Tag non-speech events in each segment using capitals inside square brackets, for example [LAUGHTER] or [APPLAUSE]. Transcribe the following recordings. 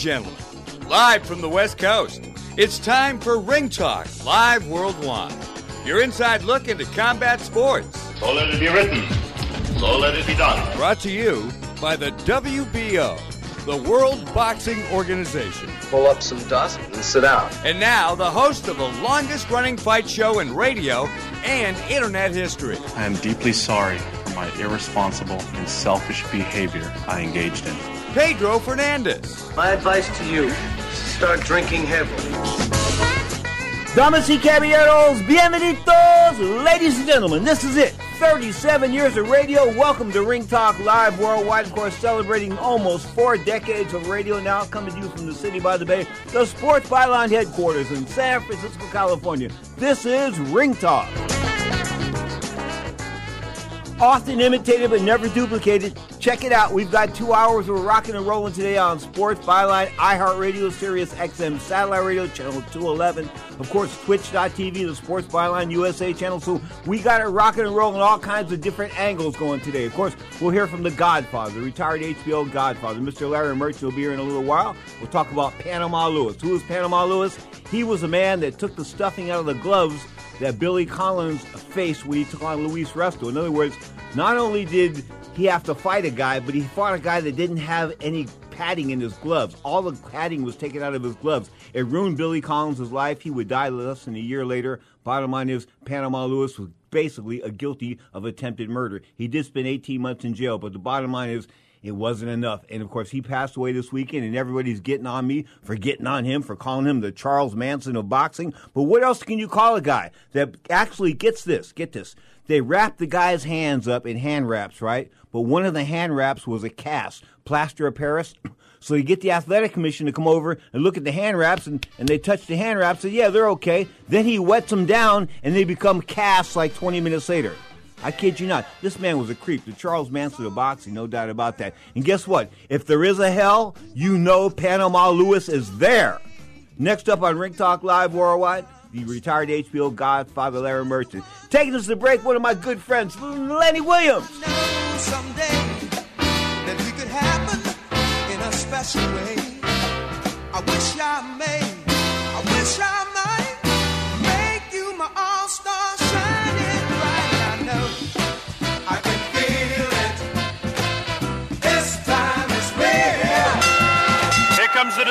Gentlemen, live from the West Coast, it's time for Ring Talk Live Worldwide. Your inside look into combat sports. So let it be written. So let it be done. Brought to you by the WBO, the World Boxing Organization. Pull up some dust and sit down. And now, the host of the longest running fight show in radio and internet history. I am deeply sorry for my irresponsible and selfish behavior I engaged in. Pedro Fernandez. My advice to you start drinking heavily. Damas y caballeros, bienvenidos, ladies and gentlemen. This is it. 37 years of radio. Welcome to Ring Talk Live Worldwide. Of course, celebrating almost four decades of radio now, coming to you from the city by the bay, the Sports Byline headquarters in San Francisco, California. This is Ring Talk. Often imitated but never duplicated. Check it out. We've got two hours of rocking and rolling today on Sports Byline, iHeartRadio, Sirius XM Satellite Radio, Channel 211. Of course, Twitch.tv, the Sports Byline USA channel. So we got it rocking and rolling, all kinds of different angles going today. Of course, we'll hear from the Godfather, the retired HBO Godfather. Mr. Larry Merchant will be here in a little while. We'll talk about Panama Lewis. Who is Panama Lewis? He was a man that took the stuffing out of the gloves that Billy Collins faced when he took on Luis Resto. In other words, not only did he have to fight a guy, but he fought a guy that didn't have any padding in his gloves. All the padding was taken out of his gloves. It ruined Billy Collins' life. He would die less than a year later. Bottom line is, Panama Lewis was basically a guilty of attempted murder. He did spend 18 months in jail, but the bottom line is, it wasn't enough. And of course, he passed away this weekend, and everybody's getting on me for getting on him, for calling him the Charles Manson of boxing. But what else can you call a guy that actually gets this? Get this. They wrapped the guy's hands up in hand wraps, right? But one of the hand wraps was a cast, plaster of Paris. [CLEARS THROAT] So you get the athletic commission to come over and look at the hand wraps, and, and they touch the hand wraps, and yeah, they're okay. Then he wets them down, and they become casts like 20 minutes later. I kid you not. This man was a creep. The Charles Manson of boxing, no doubt about that. And guess what? If there is a hell, you know Panama Lewis is there. Next up on Ring Talk Live Worldwide, the retired HBO Godfather Larry Merchant. Taking us to break, one of my good friends, Lenny Williams. I wish I may, I wish I might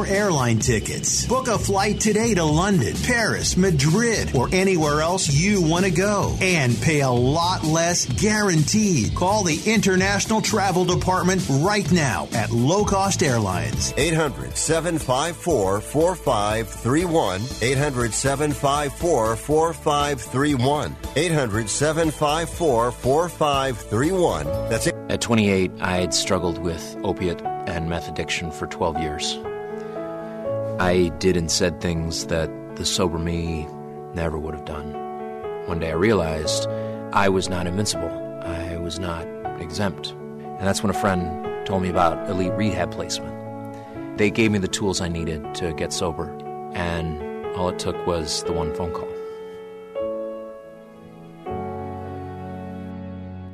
airline tickets. Book a flight today to London, Paris, Madrid, or anywhere else you want to go and pay a lot less guaranteed. Call the International Travel Department right now at Low Cost Airlines. 800 754 4531. 800 754 4531. 800 754 4531. That's it. At 28, I had struggled with opiate and meth addiction for 12 years. I did and said things that the sober me never would have done. One day I realized I was not invincible. I was not exempt. And that's when a friend told me about elite rehab placement. They gave me the tools I needed to get sober, and all it took was the one phone call.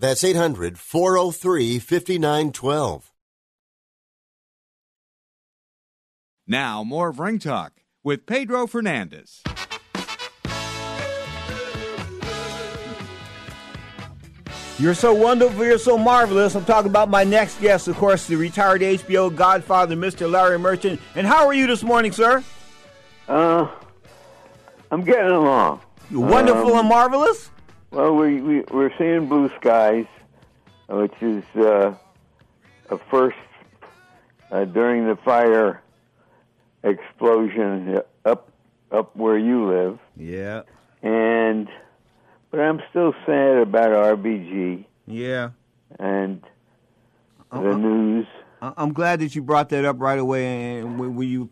That's 800 403 5912. Now, more of Ring Talk with Pedro Fernandez. You're so wonderful, you're so marvelous. I'm talking about my next guest, of course, the retired HBO godfather, Mr. Larry Merchant. And how are you this morning, sir? Uh, I'm getting along. You're wonderful Um, and marvelous? Well, we, we we're seeing blue skies, which is uh, a first uh, during the fire explosion up up where you live, Yeah. and but I'm still sad about RBG Yeah. and Uh-uh. the news. I- I'm glad that you brought that up right away. And will you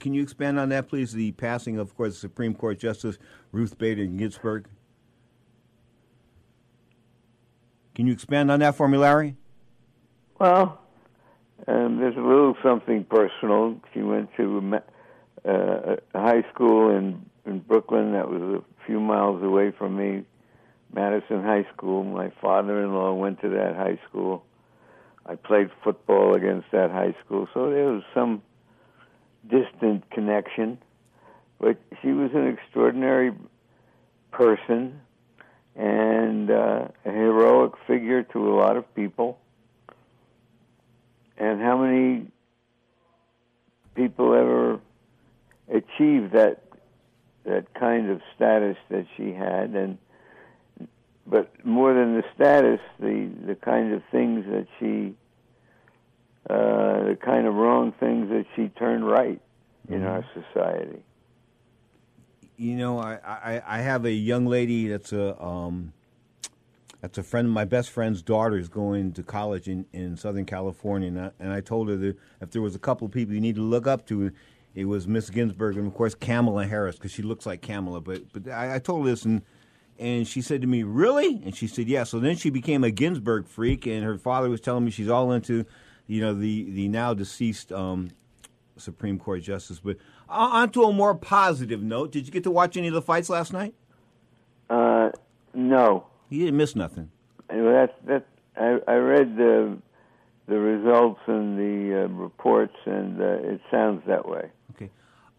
can you expand on that, please? The passing, of course, Supreme Court Justice Ruth Bader Ginsburg. Can you expand on that for me, Larry? Well, um, there's a little something personal. She went to uh, a high school in in Brooklyn that was a few miles away from me, Madison High School. My father-in-law went to that high school. I played football against that high school, so there was some distant connection. But she was an extraordinary person and uh, a heroic figure to a lot of people. And how many people ever achieved that that kind of status that she had? And but more than the status the the kind of things that she uh, the kind of wrong things that she turned right in our society You know, I, I, I have a young lady that's a um, that's a friend of my best friend's daughter is going to college in, in Southern California, and I, and I told her that if there was a couple of people you need to look up to, it was Miss Ginsburg and of course Kamala Harris because she looks like Kamala. But but I, I told her this and and she said to me, "Really?" And she said, "Yeah." So then she became a Ginsburg freak, and her father was telling me she's all into, you know, the the now deceased um, Supreme Court justice. But on to a more positive note, did you get to watch any of the fights last night? uh, no You didn't miss nothing. And that's that. I, I read the the results and the uh, reports, and uh, it sounds that way. Okay.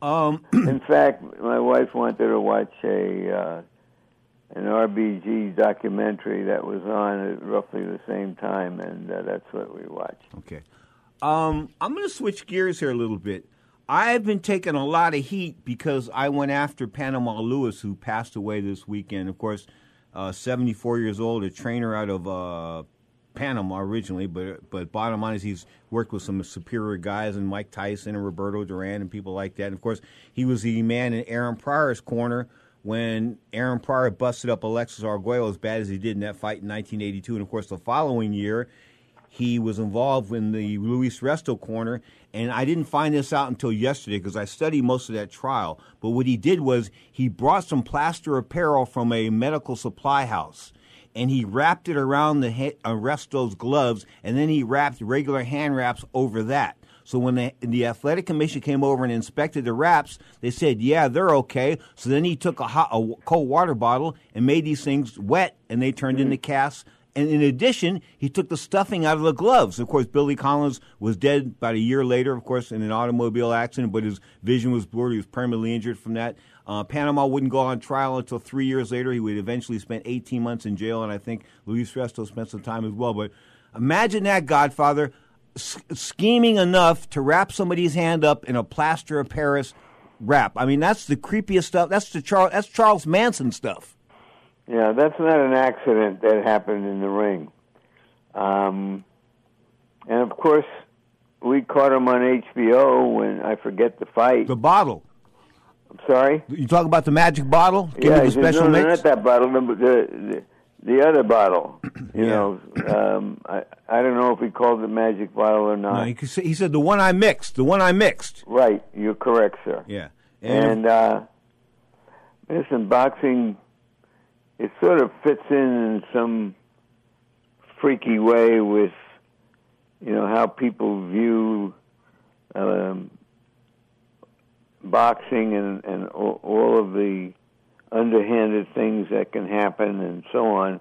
Um, [CLEARS THROAT] In fact, my wife wanted to watch a uh, an RBG documentary that was on at roughly the same time, and uh, that's what we watched. Okay. Um, I'm going to switch gears here a little bit. I've been taking a lot of heat because I went after Panama Lewis, who passed away this weekend. Of course, uh, 74 years old, a trainer out of uh, Panama originally, but but bottom line is he's worked with some superior guys and Mike Tyson and Roberto Duran and people like that. And of course, he was the man in Aaron Pryor's corner when Aaron Pryor busted up Alexis Arguello as bad as he did in that fight in 1982. And of course, the following year, he was involved in the Luis Resto corner. And I didn't find this out until yesterday because I studied most of that trial. But what he did was he brought some plaster of Paris from a medical supply house and he wrapped it around the he- uh, Resto's gloves, and then he wrapped regular hand wraps over that. So when the, the athletic commission came over and inspected the wraps, they said, "Yeah, they're okay." So then he took a, hot, a cold water bottle and made these things wet, and they turned into casts. And in addition, he took the stuffing out of the gloves. Of course, Billy Collins was dead about a year later, of course, in an automobile accident, but his vision was blurred. He was permanently injured from that. Uh, Panama wouldn't go on trial until three years later. He would eventually spend 18 months in jail, and I think Luis Resto spent some time as well. But imagine that, Godfather, s- scheming enough to wrap somebody's hand up in a plaster of Paris wrap. I mean, that's the creepiest stuff. That's the Charles. That's Charles Manson stuff. Yeah, that's not an accident that happened in the ring. Um, and of course, we caught him on HBO when I forget the fight. The bottle. I'm sorry. You talk about the magic bottle? Give yeah, me the special no, no, not that bottle, the, the the other bottle. [CLEARS THROAT] You Yeah. know, um, I I don't know if he called it magic bottle or not. No, he, say- he said the one I mixed. The one I mixed. Right, you're correct, sir. Yeah. And uh, listen, boxing, it sort of fits in in some freaky way with, you know, how people view um, boxing and, and all, of the underhanded things that can happen and so on.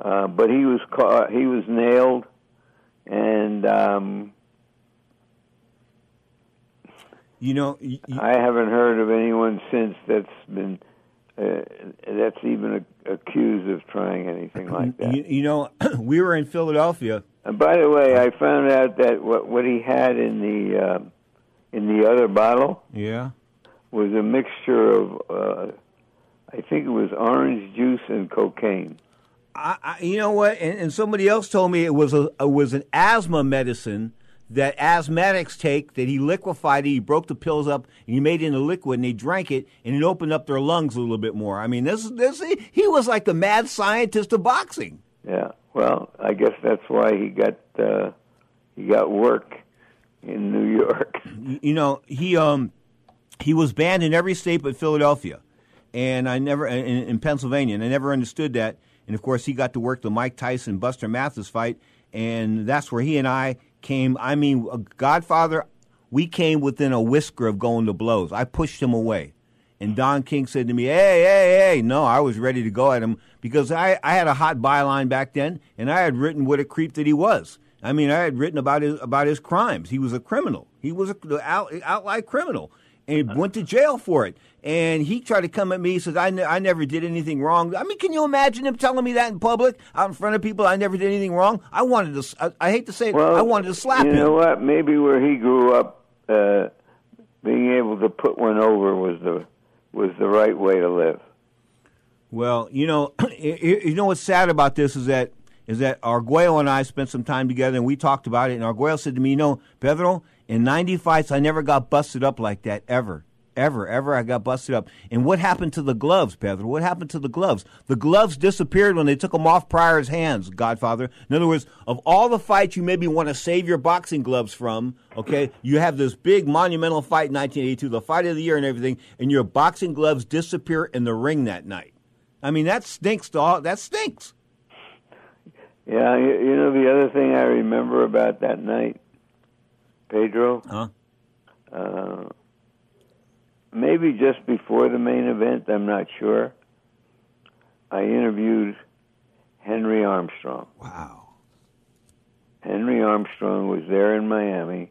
Uh, but he was caught, he was nailed, and um, You know, I haven't heard of anyone since that's been uh, that's even a, accused of trying anything [CLEARS THROAT] like that. you, you know, [CLEARS THROAT] we were in Philadelphia. And by the way, I found out that what what he had in the uh, in the other bottle Yeah. was a mixture of uh, I think it was orange juice and cocaine. I, I, you know what? And, and somebody else told me it was a it was an asthma medicine that asthmatics take. That he liquefied it. He broke the pills up and he made it into liquid, and they drank it, and it opened up their lungs a little bit more. I mean, this this he was like the mad scientist of boxing. Yeah. Well, I guess that's why he got uh, he got work in New York. [LAUGHS] You, know, he um he was banned in every state but Philadelphia, and I never in, in Pennsylvania, and I never understood that. And of course, he got to work the Mike Tyson Buster Mathis fight, and that's where he and I came. I mean, Godfather, we came within a whisker of going to blows. I pushed him away. And Don King said to me, "Hey, hey, hey!" No, I was ready to go at him because I, I had a hot byline back then, and I had written what a creep that he was. I mean, I had written about his about his crimes. He was a criminal. He was a the out, outlier criminal, and went to jail for it. And he tried to come at me. He says, I, ne- "I never did anything wrong." I mean, can you imagine him telling me that in public, out in front of people? I never did anything wrong. I wanted to. I hate to say it. Well, I wanted to slap you him. You know what? Maybe where he grew up, uh, being able to put one over was the was the right way to live. Well, you know, [CLEARS THROAT] you you know what's sad about this is that is that Arguello and I spent some time together and we talked about it. And Arguello said to me, "You know, Pedro, in 90 fights, I never got busted up like that ever." Ever, ever, I got busted up. And what happened to the gloves, Pedro? What happened to the gloves? The gloves disappeared when they took them off Pryor's hands, Godfather. In other words, of all the fights you maybe want to save your boxing gloves from, okay, you have this big monumental fight in 1982, the fight of the year and everything, and your boxing gloves disappear in the ring that night. I mean, that stinks, dog. That stinks. Yeah, you, you know the other thing I remember about that night, Pedro. Huh? Uh, maybe just before the main event, I'm not sure. I interviewed Henry Armstrong. Wow. Henry Armstrong was there in Miami.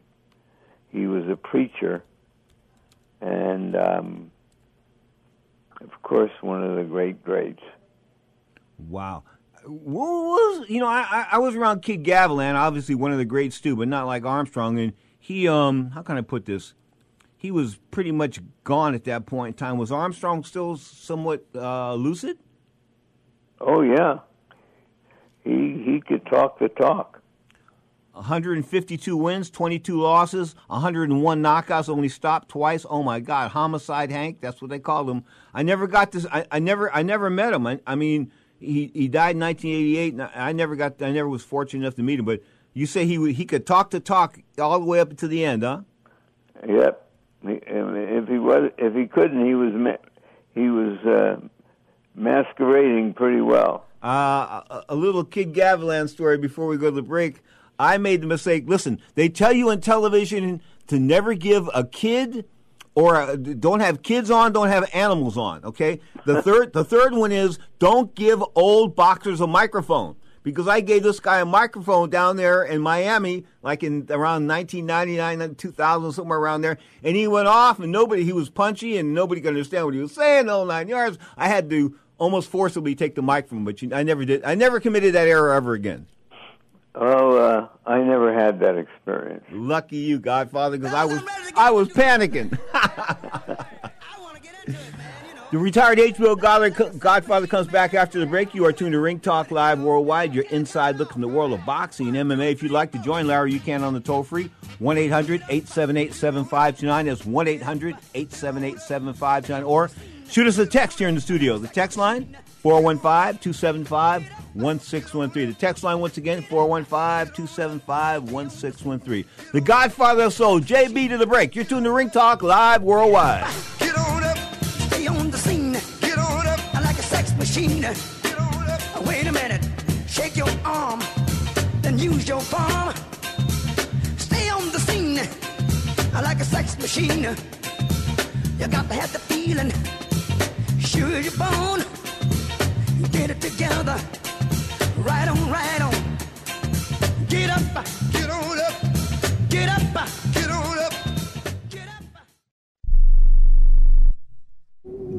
He was a preacher, and um, of course, one of the great greats. Wow. Was you know I I- I was around Kid Gavilan, obviously one of the greats too, but not like Armstrong. And he um how can I put this? He was pretty much gone at that point in time. Was Armstrong still somewhat uh, lucid? Oh yeah, he he could talk the talk. 152 wins, 22 losses, 101 knockouts, only stopped twice. Oh my God, homicide Hank, that's what they called him. I never got this. I, I never, I never met him. I, I, mean, he he died in 1988, and I never got, I never was fortunate enough to meet him. But you say he he could talk the talk all the way up to the end, huh? Yep. If he was, if he couldn't, he was he was uh, masquerading pretty well. Uh, a, little Kid Gavilan story before we go to the break. I made the mistake. Listen, they tell you on television to never give a kid or a, don't have kids on, don't have animals on. Okay. The third, the third one is don't give old boxers a microphone because I gave this guy a microphone down there in Miami, like in around 1999, 2000, somewhere around there, and he went off, and nobody, he was punchy, and nobody could understand what he was saying. all nine yards. I had to almost forcibly take the mic from him, but I never did. I never committed that error ever again. Oh, uh, I never had that experience. Lucky you, Godfather, because I was I was panicking. [LAUGHS] the retired HBO Godfather comes back after the break. You are tuned to Ring Talk Live Worldwide. Your inside look in the world of boxing and MMA. If you'd like to join Larry, you can on the toll free 1 800 878 7529. That's 1 800 878 7529. Or shoot us a text here in the studio. The text line 415 275 1613. The text line once again 415 275 1613. The Godfather of Soul, JB to the break. You're tuned to Ring Talk Live Worldwide. Stay on the scene. Get on up, I like a sex machine. Get on up, oh, wait a minute, shake your arm, then use your palm. Stay on the scene, I like a sex machine. You got to have the feeling, sure your bone. Get it together. Right on, right on. Get up, get on up. Get up,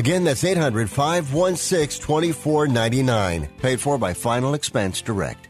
Again, that's 800 516 2499. Paid for by Final Expense Direct.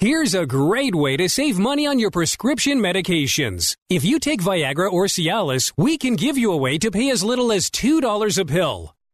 Here's a great way to save money on your prescription medications. If you take Viagra or Cialis, we can give you a way to pay as little as $2 a pill.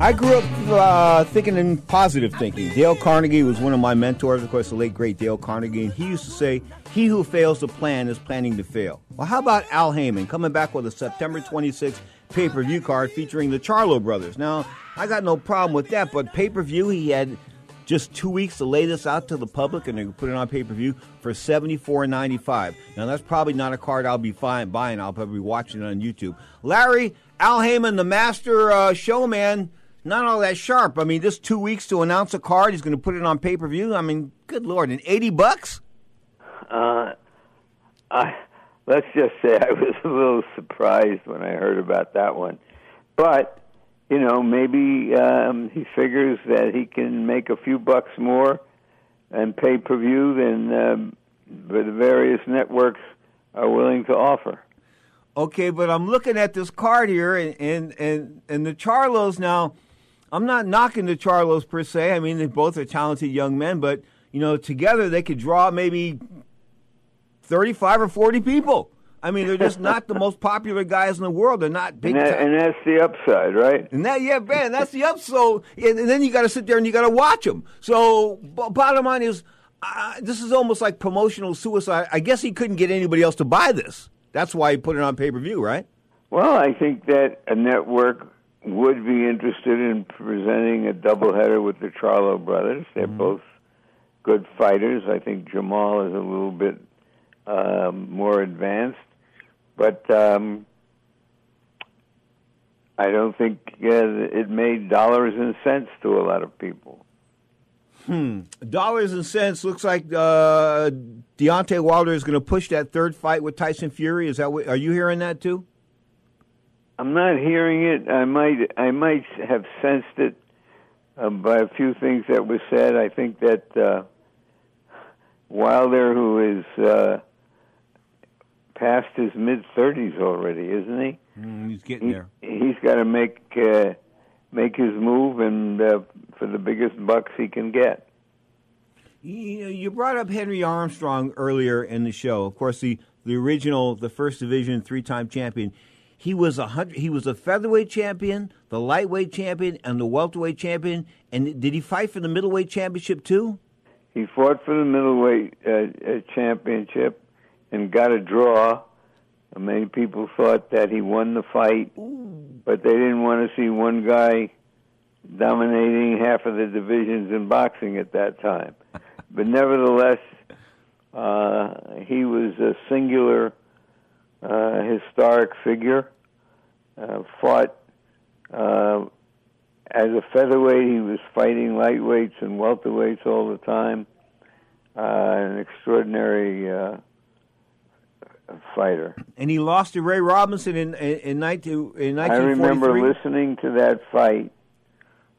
I grew up uh, thinking in positive thinking. Dale Carnegie was one of my mentors, of course, the late great Dale Carnegie, and he used to say, "He who fails to plan is planning to fail." Well, how about Al Haymon coming back with a September 26th pay-per-view card featuring the Charlo brothers? Now, I got no problem with that, but pay-per-view, he had just two weeks to lay this out to the public, and they put it on pay-per-view for $74.95. Now, that's probably not a card I'll be fine, buying. I'll probably be watching it on YouTube. Larry, Al Haymon, the master uh, showman, not all that sharp. I mean, just two weeks to announce a card. He's going to put it on pay-per-view. I mean, good lord, and 80 bucks? Uh, I let's just say I was a little surprised when I heard about that one, but you know maybe um, he figures that he can make a few bucks more and pay per view than um, the various networks are willing to offer. Okay, but I'm looking at this card here, and and and, and the Charlos now. I'm not knocking the Charlos per se. I mean, they both are talented young men, but you know, together they could draw maybe 35 or 40 people. I mean, they're just not the most popular guys in the world. They're not big. And, that, and that's the upside, right? And that, yeah, man, that's the upside. So, and, and then you got to sit there and you got to watch them. So, b- bottom line is, uh, this is almost like promotional suicide. I guess he couldn't get anybody else to buy this. That's why he put it on pay per view, right? Well, I think that a network would be interested in presenting a doubleheader with the Charlo brothers. They're both good fighters. I think Jermall is a little bit um, more advanced, but um, I don't think uh, it made dollars and cents to a lot of people. Hmm. Dollars and cents. Looks like uh, Deontay Wilder is going to push that third fight with Tyson Fury. Is that what, are you hearing that too? I'm not hearing it. I might I might have sensed it uh, by a few things that were said. I think that uh, Wilder, who is uh, past his mid thirties already, isn't he? Mm, he's getting he, there. He's got to make uh, make his move, and uh, for the biggest bucks he can get. You, brought up Henry Armstrong earlier in the show. Of course, the, the original, the first division three time champion. He was a hundred. He was a featherweight champion, the lightweight champion, and the welterweight champion. And did he fight for the middleweight championship too? He fought for the middleweight uh, uh, championship and got a draw. Many people thought that he won the fight, but they didn't want to see one guy dominating half of the divisions in boxing at that time. [LAUGHS] but nevertheless, uh, he was a singular, uh, historic figure. Uh, fought uh, as a featherweight. He was fighting lightweights and welterweights all the time. Uh, an extraordinary uh, fighter. And he lost to Ray Robinson in in, in, 19, in 1943. I remember listening to that fight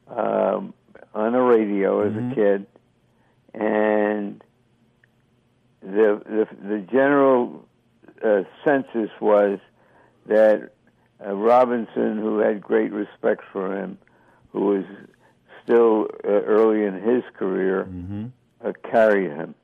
um, on the radio as Mm-hmm. a kid, and the the, the general uh, census was that uh, Robinson, who had great respect for him, who was still uh, early in his career, Mm-hmm. uh, carried him.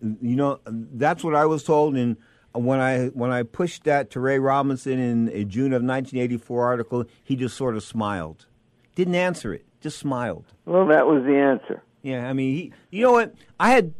You know, that's what I was told. And when I when I pushed that to Ray Robinson in a June of 1984 article, he just sort of smiled, didn't answer it, just smiled. Well, that was the answer. Yeah, I mean, he. You know what? I had.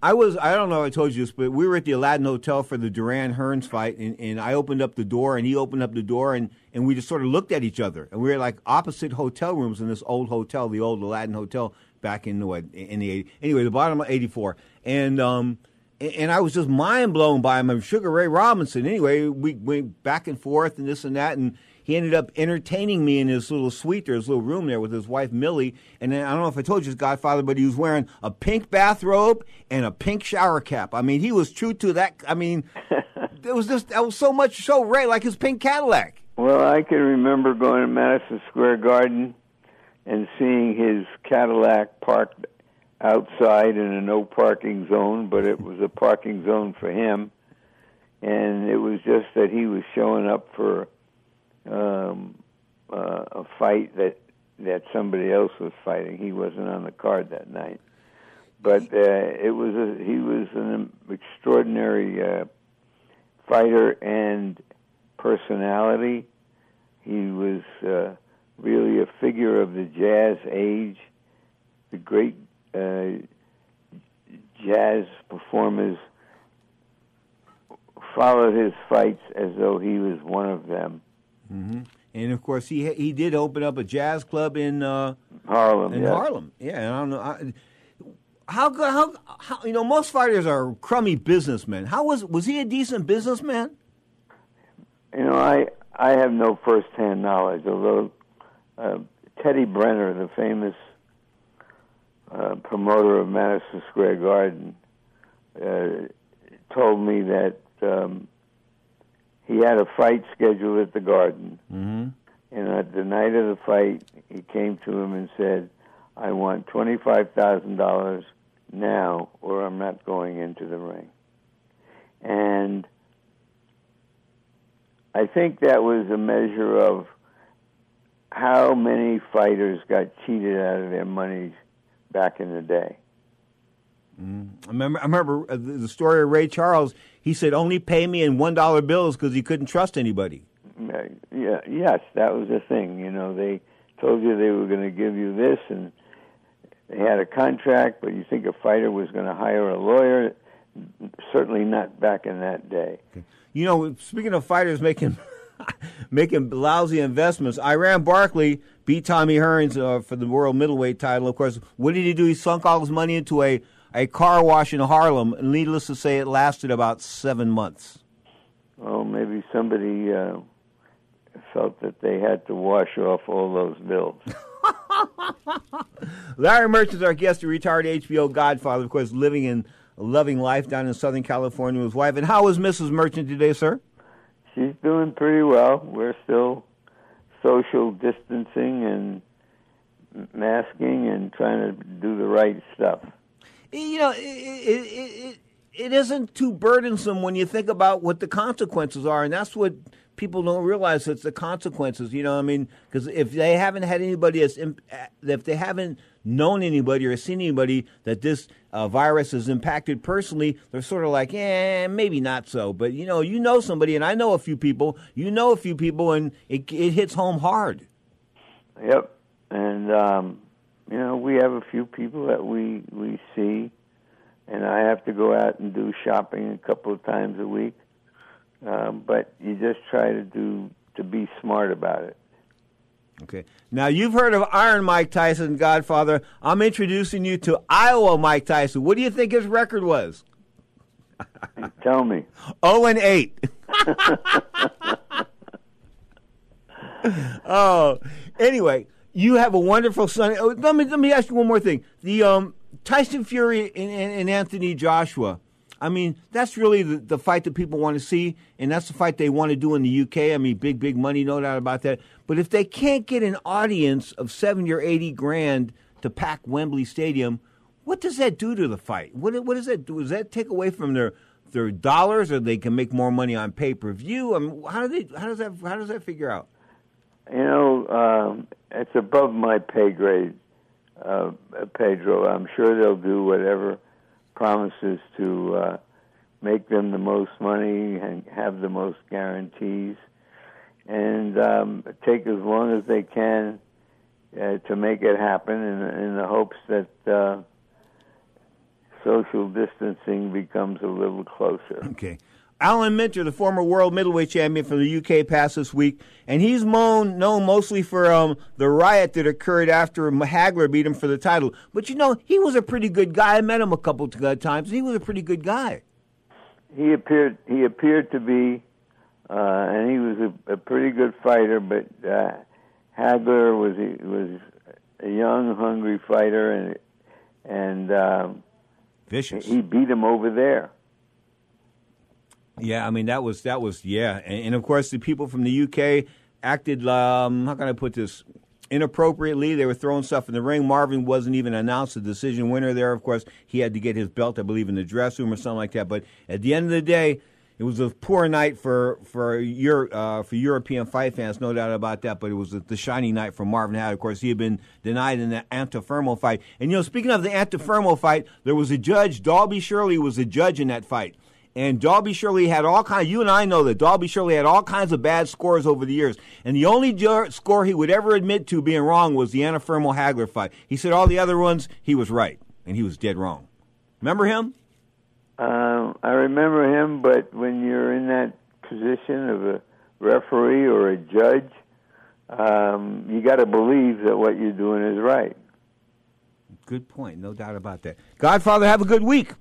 I was, I don't know if I told you this, but we were at the Aladdin Hotel for the Duran Hearns fight, and, and I opened up the door, and he opened up the door, and, and we just sort of looked at each other. And we were like opposite hotel rooms in this old hotel, the old Aladdin Hotel back in the, what, in the 80s. Anyway, the bottom of 84. And, um, and- I was just mind blown by him. I mean, Sugar Ray Robinson. Anyway, we went back and forth and this and that, and he ended up entertaining me in his little suite there, his little room there with his wife Millie. And then I don't know if I told you his Godfather, but he was wearing a pink bathrobe and a pink shower cap. I mean, he was true to that. I mean, [LAUGHS] it was just that was so much so Ray like his pink Cadillac. Well, I can remember going to Madison Square Garden and seeing his Cadillac parked outside in a no parking zone, but it was a parking zone for him. And it was just that he was showing up for um, uh, a fight that that somebody else was fighting. He wasn't on the card that night, but uh, it was a, he was an extraordinary uh, fighter and personality. He was uh, really a figure of the jazz age. The great jazz performers followed his fights as though he was one of them. Mm-hmm. And of course, he he did open up a jazz club in uh, Harlem. In yes. Harlem, yeah. And I don't know I, how. How, how you know most fighters are crummy businessmen. How was was he a decent businessman? You know, I I have no first-hand knowledge. Although uh, Teddy Brenner, the famous uh, promoter of Madison Square Garden, uh, told me that um, he had a fight scheduled at the Garden, mm-hmm. and at the night of the fight, he came to him and said, "I want twenty-five thousand dollars now, or I'm not going into the ring." And I think that was a measure of how many fighters got cheated out of their money back in the day. Mm. I remember, I remember uh, the story of Ray Charles. He said, "Only pay me in one dollar bills because he couldn't trust anybody." Yeah, yes, that was the thing. You know, they told you they were going to give you this, and they had a contract, but you think a fighter was going to hire a lawyer? Certainly not back in that day. You know, speaking of fighters making [LAUGHS] making lousy investments, Iran Barkley beat Tommy Hearns uh, for the world middleweight title. Of course, what did he do? He sunk all his money into a a car wash in Harlem, and needless to say, it lasted about seven months. Well, maybe somebody uh, felt that they had to wash off all those bills. [LAUGHS] Larry Merchant is our guest, a retired HBO godfather, of course, living in a loving life down in Southern California with his wife. And how is Mrs. Merchant today, sir? She's doing pretty well. We're still social distancing and masking and trying to do the right stuff. You know, it, it, it, it isn't too burdensome when you think about what the consequences are, and that's what people don't realize. It's the consequences. You know, I mean, because if they haven't had anybody that's if they haven't known anybody or seen anybody that this uh, virus has impacted personally, they're sort of like, eh, maybe not so. But you know, you know somebody, and I know a few people. You know a few people, and it it hits home hard. Yep, and um, you know we have a few people that we we see, and I have to go out and do shopping a couple of times a week. Um, but you just try to do to be smart about it. Okay. Now you've heard of Iron Mike Tyson, Godfather. I'm introducing you to Iowa Mike Tyson. What do you think his record was? [LAUGHS] Tell me. Oh and eight. [LAUGHS] oh, anyway, you have a wonderful son. Oh, let me let me ask you one more thing. The um, Tyson Fury and, and, and Anthony Joshua. I mean, that's really the, the fight that people want to see, and that's the fight they want to do in the UK. I mean, big, big money, no doubt about that. But if they can't get an audience of 70 or 80 grand to pack Wembley Stadium, what does that do to the fight? What, what does that do? Does that take away from their their dollars, or they can make more money on pay per view? I mean, how do they? How does that? How does that figure out? You know, um, it's above my pay grade, uh, Pedro. I'm sure they'll do whatever promises to uh, make them the most money and have the most guarantees, and um, take as long as they can uh, to make it happen, in, in the hopes that uh, social distancing becomes a little closer. Okay. Alan Minter, the former world middleweight champion from the UK, passed this week, and he's known, known mostly for um, the riot that occurred after Hagler beat him for the title. But you know, he was a pretty good guy. I met him a couple of times. He was a pretty good guy. He appeared he appeared to be, uh, and he was a, a pretty good fighter. But uh, Hagler was was a young, hungry fighter, and and um, vicious. He beat him over there. Yeah, I mean that was that was yeah, and, and of course the people from the UK acted. Um, how can I put this? Inappropriately, they were throwing stuff in the ring. Marvin wasn't even announced the decision winner there. Of course, he had to get his belt, I believe, in the dressing room or something like that. But at the end of the day, it was a poor night for for Euro, uh, for European fight fans, no doubt about that. But it was the shining night for Marvin Hatton. Of course, he had been denied in the Antuofermo fight. And you know, speaking of the Antuofermo fight, there was a judge. Dalby Shirley was a judge in that fight. And Dalby Shirley had all kinds. You and I know that Dalby Shirley had all kinds of bad scores over the years, and the only score he would ever admit to being wrong was the Antuofermo Hagler fight. He said all the other ones he was right, and he was dead wrong. Remember him? Um, I remember him, but when you're in that position of a referee or a judge, um, you got to believe that what you're doing is right. Good point, no doubt about that. Godfather, have a good week.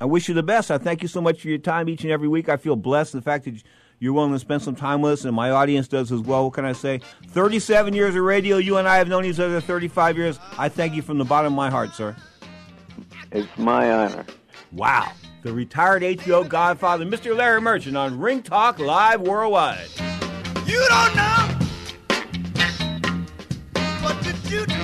I wish you the best. I thank you so much for your time each and every week. I feel blessed the fact that you're willing to spend some time with us, and my audience does as well. What can I say? 37 years of radio. You and I have known each other 35 years. I thank you from the bottom of my heart, sir. It's my honor. Wow. The retired HBO Godfather, Mr. Larry Merchant on Ring Talk Live Worldwide. You don't know what did you do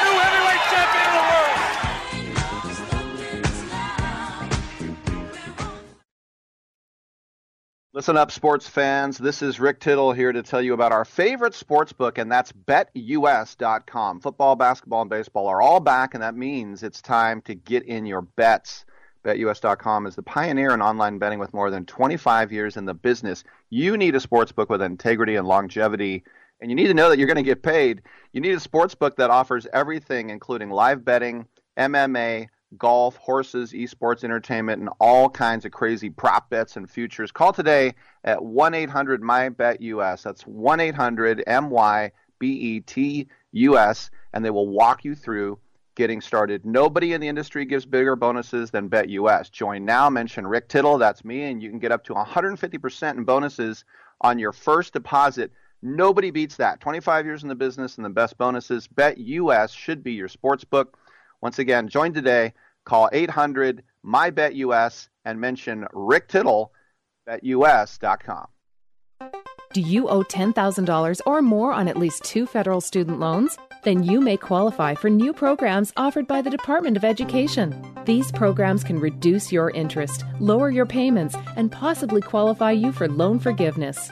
Listen up, sports fans. This is Rick Tittle here to tell you about our favorite sports book, and that's betus.com. Football, basketball, and baseball are all back, and that means it's time to get in your bets. BetUS.com is the pioneer in online betting with more than 25 years in the business. You need a sports book with integrity and longevity, and you need to know that you're going to get paid. You need a sports book that offers everything, including live betting, MMA, golf, horses, esports, entertainment, and all kinds of crazy prop bets and futures. Call today at 1 800 MyBetUS. That's 1 800 M Y B E T U S, and they will walk you through getting started. Nobody in the industry gives bigger bonuses than BetUS. Join now, mention Rick Tittle, that's me, and you can get up to 150% in bonuses on your first deposit. Nobody beats that. 25 years in the business and the best bonuses. BetUS should be your sports book. Once again, join today. Call 800 MyBetUS and mention Rick Tittle, betus.com. Do you owe $10,000 or more on at least two federal student loans? Then you may qualify for new programs offered by the Department of Education. These programs can reduce your interest, lower your payments, and possibly qualify you for loan forgiveness.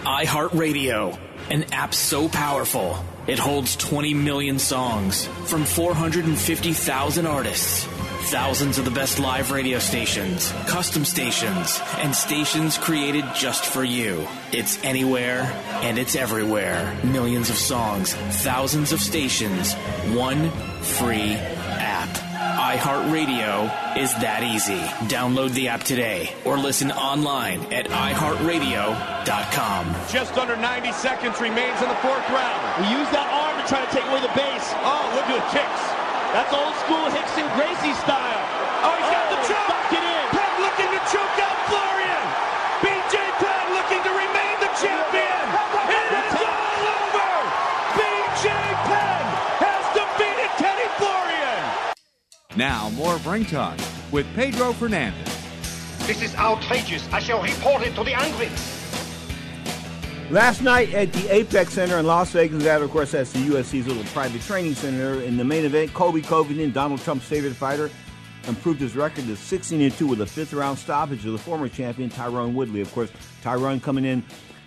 iHeartRadio, an app so powerful it holds 20 million songs from 450,000 artists. Thousands of the best live radio stations, custom stations, and stations created just for you. It's anywhere and it's everywhere. Millions of songs, thousands of stations, one free app. iHeartRadio is that easy. Download the app today or listen online at iHeartRadio.com. Just under 90 seconds remains in the fourth round. We use that arm to try to take away the base. Oh, look at the kicks. That's old school Rickson Gracie style. Oh, he's got the choke. Locked it in. Penn looking to choke out Florian. BJ Penn looking to remain the champion. It is all over. BJ Penn has defeated Kenny Florian. Now, more of Ring Talk with Pedro Fernandez. This is outrageous. I shall report it to the Angry. Last night at the Apex Center in Las Vegas, that of course that's the UFC's little private training center. In the main event, Colby Covington, Donald Trump's favorite fighter, improved his record to 16 and 2 with a fifth round stoppage of the former champion Tyrone Woodley. Of course, Tyrone coming in.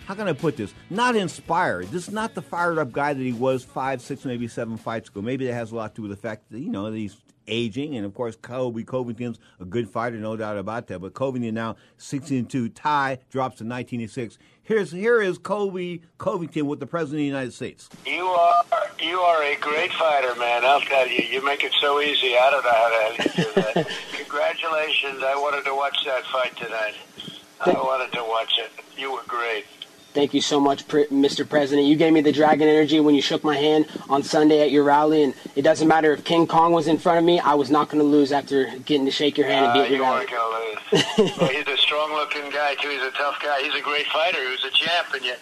How can I put this? Not inspired. This is not the fired up guy that he was five, six, maybe seven fights ago. Maybe that has a lot to do with the fact that you know that he's aging, and of course, Colby Covington's a good fighter, no doubt about that. But Covington now 16 and 2, tie drops to 19 and 6. Here's here is Colby Covington with the President of the United States. You are you are a great fighter, man. I'll tell you. You make it so easy. I don't know how the hell you do that. [LAUGHS] Congratulations. I wanted to watch that fight tonight. I wanted to watch it. You were great. Thank you so much, Mr. President. You gave me the dragon energy when you shook my hand on Sunday at your rally, and it doesn't matter if King Kong was in front of me. I was not going to lose after getting to shake your hand and Uh, beat your you weren't going to lose. well, he's a strong-looking guy too. He's a tough guy. He's a great fighter. He was a champ, and you,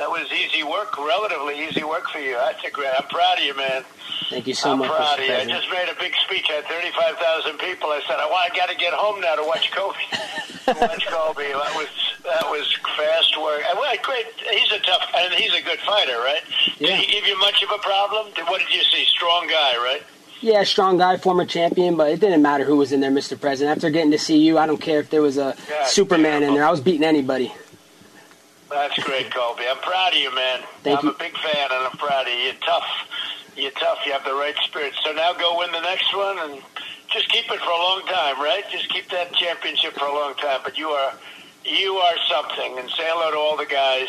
that was easy work, relatively easy work for you. That's a great. I'm proud of you, man. Thank you so I'm much, proud Mr. of you. I just made a big speech. I had 35,000 people. I said, I want, I got to get home now to watch Colby. to [LAUGHS] watch Colby. That was that was fast work. And well, great. He's a tough, and he's a good fighter, right? Yeah. Did he give you much of a problem? What did you see? Strong guy, right? Yeah, strong guy, former champion, but it didn't matter who was in there, Mr. President. After getting to see you, I don't care if there was a Superman in there. I was beating anybody. That's great, Colby. I'm proud of you, man. Thank I'm you. a big fan, and I'm proud of you. You're tough. You're tough. You have the right spirit. So now go win the next one, and just keep it for a long time, right? Just keep that championship for a long time. But you are, you are something. And say hello to all the guys.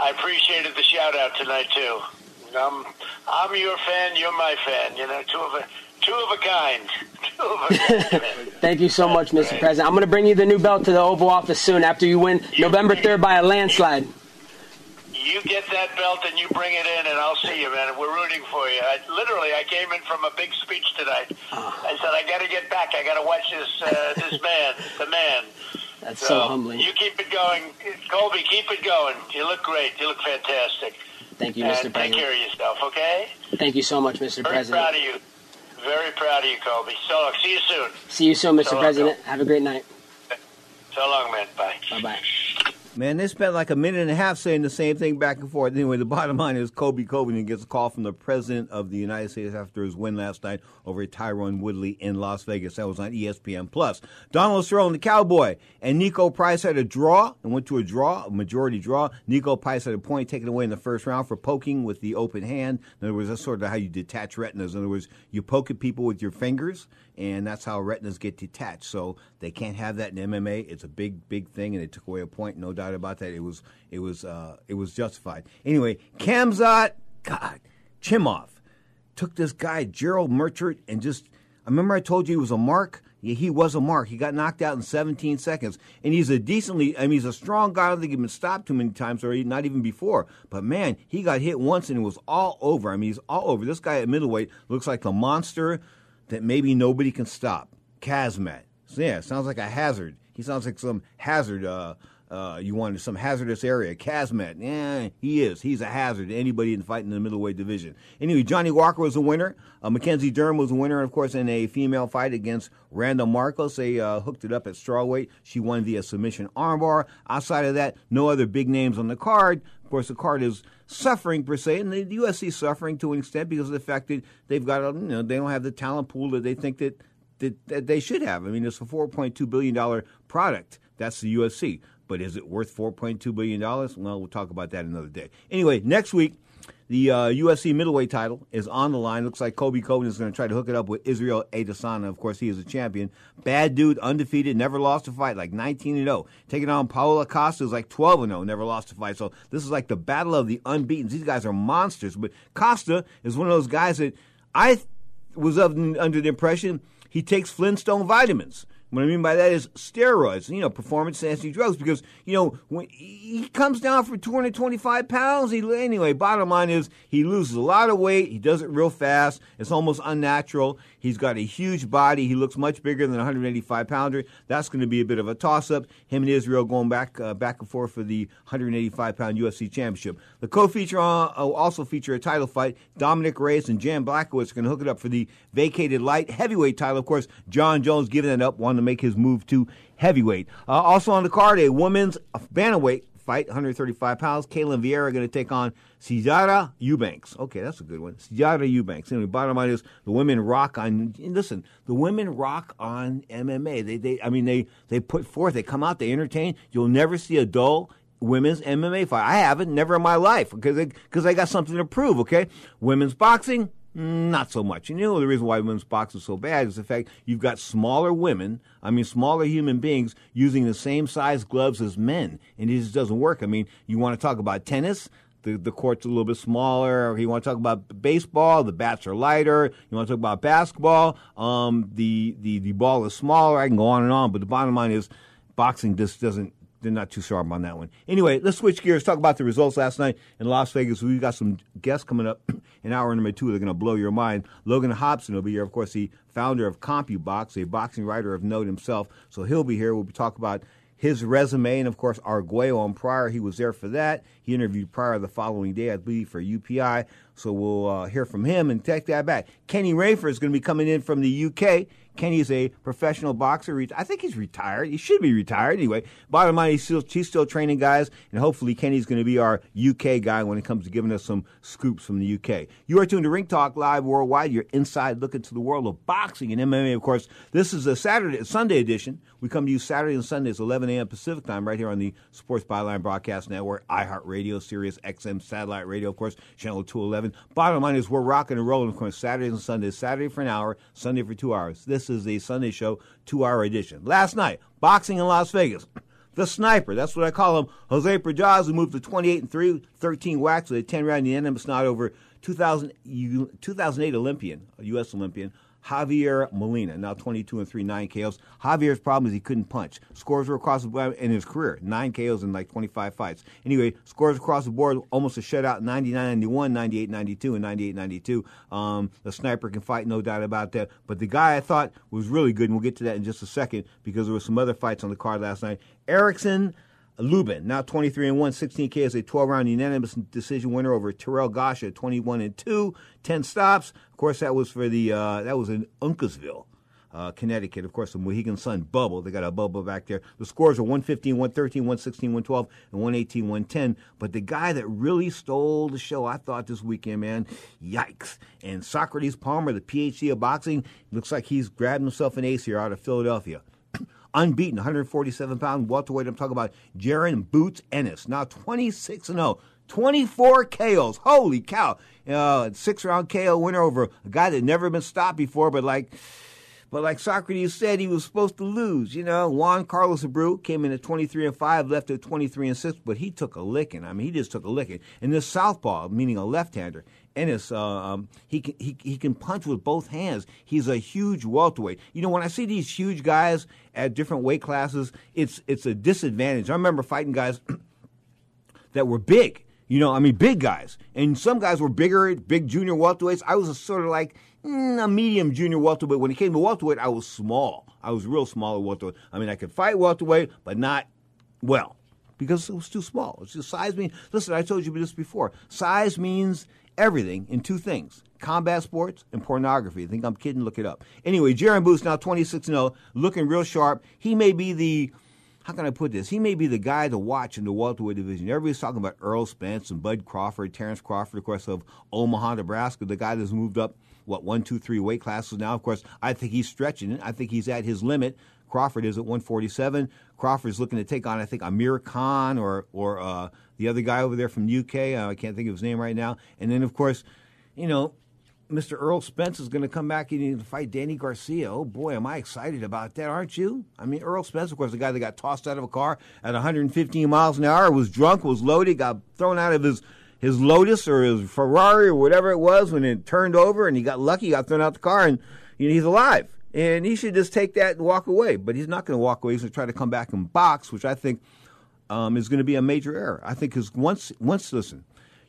I appreciated the shout out tonight too. I'm, I'm your fan. You're my fan. You know, two of a, two of a kind. [LAUGHS] Two of a kind. [LAUGHS] Thank you so much, Mr. President. I'm going to bring you the new belt to the Oval Office soon after you win November 3rd by a landslide. You get that belt and you bring it in, and I'll see you, man. We're rooting for you. I, literally, I came in from a big speech tonight. I said, I got to get back. I got to watch this uh, [LAUGHS] this man, the man. That's so humbling. You keep it going, Colby. Keep it going. You look great. You look fantastic. Thank you, and Mr. take President. care of yourself, okay? Thank you so much, Mr. President. Very President. proud of you. Very proud of you, Colby. So long. See you soon. See you soon, Mr. So long, President. Have a great night. So long, man. Bye. Bye bye. Man, they spent like a minute and a half saying the same thing back and forth. Anyway, the bottom line is Colby Covington gets a call from the President of the United States after his win last night over Tyrone Woodley in Las Vegas. That was on ESPN Plus. Donald Sterling, the Cowboy, and Niko Price had a draw and went to a draw, a majority draw. Niko Price had a point taken away in the first round for poking with the open hand. In other words, that's sort of how you detach retinas. In other words, you poke at people with your fingers, and that's how retinas get detached. So they can't have that in MMA. It's a big, big thing, and they took away a point. No doubt about that. It was, it was, uh, it was justified. Anyway, Khamzat, God, Chimaev took this guy Gerald Meerschaert and just. I remember I told you he was a mark. Yeah, he was a mark. He got knocked out in 17 seconds, and he's a decently. I mean, he's a strong guy. I don't think he's been stopped too many times, or not even before. But man, he got hit once, and it was all over. I mean, he's all over. This guy at middleweight looks like a monster that maybe nobody can stop. Kazmat. So, yeah, sounds like a hazard. He sounds like some hazard. Uh, uh, you wanted some hazardous area. Kazmat. Yeah, he is. He's a hazard to anybody in fighting in the middleweight division. Anyway, Johnny Walker was a winner. Uh, Mackenzie Dern was a winner, of course, in a female fight against Randa Markos. They uh, hooked it up at strawweight. She won via submission armbar. Outside of that, no other big names on the card. Of course, the card is suffering per se, and the UFC is suffering to an extent because of the fact that they've got, you know, they don't have the talent pool that they think that that, that they should have. I mean, it's a $4.2 billion product. That's the UFC. But is it worth $4.2 billion? Well, we'll talk about that another day. Anyway, next week, The uh, middleweight title is on the line. Looks like Colby Covington is going to try to hook it up with Israel Adesanya. Of course, he is a champion. Bad dude, undefeated, never lost a fight, like 19 and 0. Taking on Paulo Costa, who's like 12 and 0, never lost a fight. So this is like the battle of the unbeaten. These guys are monsters. But Costa is one of those guys that I was of, under the impression he takes Flintstone vitamins. What I mean by that is steroids, you know, performance enhancing drugs, because you know when he comes down from 225 pounds. He anyway. Bottom line is he loses a lot of weight. He does it real fast. It's almost unnatural. He's got a huge body. He looks much bigger than a 185 pounder. That's going to be a bit of a toss up. Him and Israel going back uh, back and forth for the 185 pound UFC championship. The co-feature uh, also feature a title fight. Dominick Reyes and Jan Blachowicz are going to hook it up for the vacated light heavyweight title. Of course, Jon Jones giving that up, wanting to make his move to heavyweight. Uh, also on the card, a women's bantamweight fight, 135 pounds. Ketlen Vieira going to take on Sijara Eubanks. Okay, that's a good one. Sijara Eubanks. Anyway, bottom line is the women rock on. Listen, the women rock on MMA. They, they, I mean, they, they put forth. They come out. They entertain. You'll never see a dull women's MMA fight. I haven't, never in my life, because because I got something to prove. Okay, women's boxing. Not so much. And you know the reason why women's boxing is so bad is the fact you've got smaller women, I mean smaller human beings using the same size gloves as men, and it just doesn't work. I mean, you want to talk about tennis, the, the court's a little bit smaller. Or you want to talk about baseball, the bats are lighter. You want to talk about basketball, um, the, the, the ball is smaller. I can go on and on, but the bottom line is boxing just doesn't they're not too sharp on that one. Anyway, let's switch gears. Talk about the results last night in Las Vegas. We've got some guests coming up [CLEARS THROAT] in hour number two. They're going to blow your mind. Logan Hobson will be here, of course, the founder of CompuBox, a boxing writer of note himself. So he'll be here. We'll be about his resume, and of course, Arguello on Pryor. He was there for that. He interviewed Pryor the following day, I believe, for UPI. So we'll uh, hear from him and take that back. Kenny Rayford is going to be coming in from the UK. Kenny's a professional boxer. I think he's retired. He should be retired anyway. Bottom line, he's still, he's still training guys, and hopefully Kenny's going to be our UK guy when it comes to giving us some scoops from the UK. You are tuned to Ring Talk Live Worldwide, your inside look into the world of boxing and MMA. Of course, this is a Saturday, Sunday edition. We come to you Saturday and Sundays, 11 a.m. Pacific time, right here on the Sports Byline Broadcast Network, iHeartRadio, Sirius XM Satellite Radio, of course, Channel 211. Bottom line is we're rocking and rolling, of course, Saturdays and Sundays. Saturday for an hour, Sunday for two hours. This is the Sunday show, two hour edition. Last night, boxing in Las Vegas. The sniper, that's what I call him. Jose Pedraza who moved to 28 and 3, 13 whacks with a 10 round unanimous nod over 2000, 2008 Olympian, U.S. Olympian, Javier Molina, now 22 and 3, 9 KOs. Javier's problem is he couldn't punch. Scores were across the board in his career, 9 KOs in like 25 fights. Anyway, scores across the board, almost a shutout 99 91, 98 92, and 98 92. Um, the sniper can fight, no doubt about that. But the guy I thought was really good, and we'll get to that in just a second because there were some other fights on the card last night. Erickson. Lubin, now 23 and 1, 16 K is a 12 round unanimous decision winner over Terrell Gausha, 21 and 2, 10 stops. Of course, that was for the uh, that was in Uncasville. Uh, Connecticut. Of course, the Mohegan Sun bubble. They got a bubble back there. The scores are 115, 113, 116, 112, and 118, 110. But the guy that really stole the show, I thought this weekend, man, yikes. And Socrates Palmer, the PhD of boxing, looks like he's grabbed himself an ace here out of Philadelphia unbeaten, 147 pound welterweight. I'm talking about Jaron Boots Ennis, now 26 and 0. 24 KOs. Holy cow. Uh, six round KO winner over a guy that never been stopped before, but like, but like Socrates said, he was supposed to lose. You know, Juan Carlos Abreu came in at 23 and 5, left at 23 and 6, but he took a licking. I mean, he just took a licking. And this southpaw, meaning a left hander, Ennis, uh, um, he can he, he can punch with both hands. He's a huge welterweight. You know, when I see these huge guys at different weight classes, it's it's a disadvantage. I remember fighting guys [CLEARS THROAT] that were big. You know, I mean, big guys, and some guys were bigger, big junior welterweights. I was a sort of like mm, a medium junior welterweight. When it came to welterweight, I was small. I was real small at welterweight. I mean, I could fight welterweight, but not well because it was too small. It's just size means. Listen, I told you this before. Size means everything in two things combat sports and pornography. I think I'm kidding, look it up. Anyway, Jaron Boots now 26 0, looking real sharp. He may be the how can I put this? He may be the guy to watch in the welterweight division. Everybody's talking about Errol Spence and Bud Crawford, Terrence Crawford, of course, of Omaha, Nebraska, the guy that's moved up, what, one, two, three weight classes now. Of course, I think he's stretching it. I think he's at his limit. Crawford is at 147. Crawford's looking to take on, I think, Amir Khan or or uh, the other guy over there from UK. Uh, I can't think of his name right now. And then, of course, you know, Mr. Errol Spence is going to come back and fight Danny Garcia. Oh boy, am I excited about that, aren't you? I mean, Errol Spence, of course, the guy that got tossed out of a car at 115 miles an hour, was drunk, was loaded, got thrown out of his his Lotus or his Ferrari or whatever it was when it turned over, and he got lucky, got thrown out the car, and you know, he's alive. And he should just take that and walk away. But he's not going to walk away. He's going to try to come back and box, which I think um, is going to be a major error. I think because once once listen,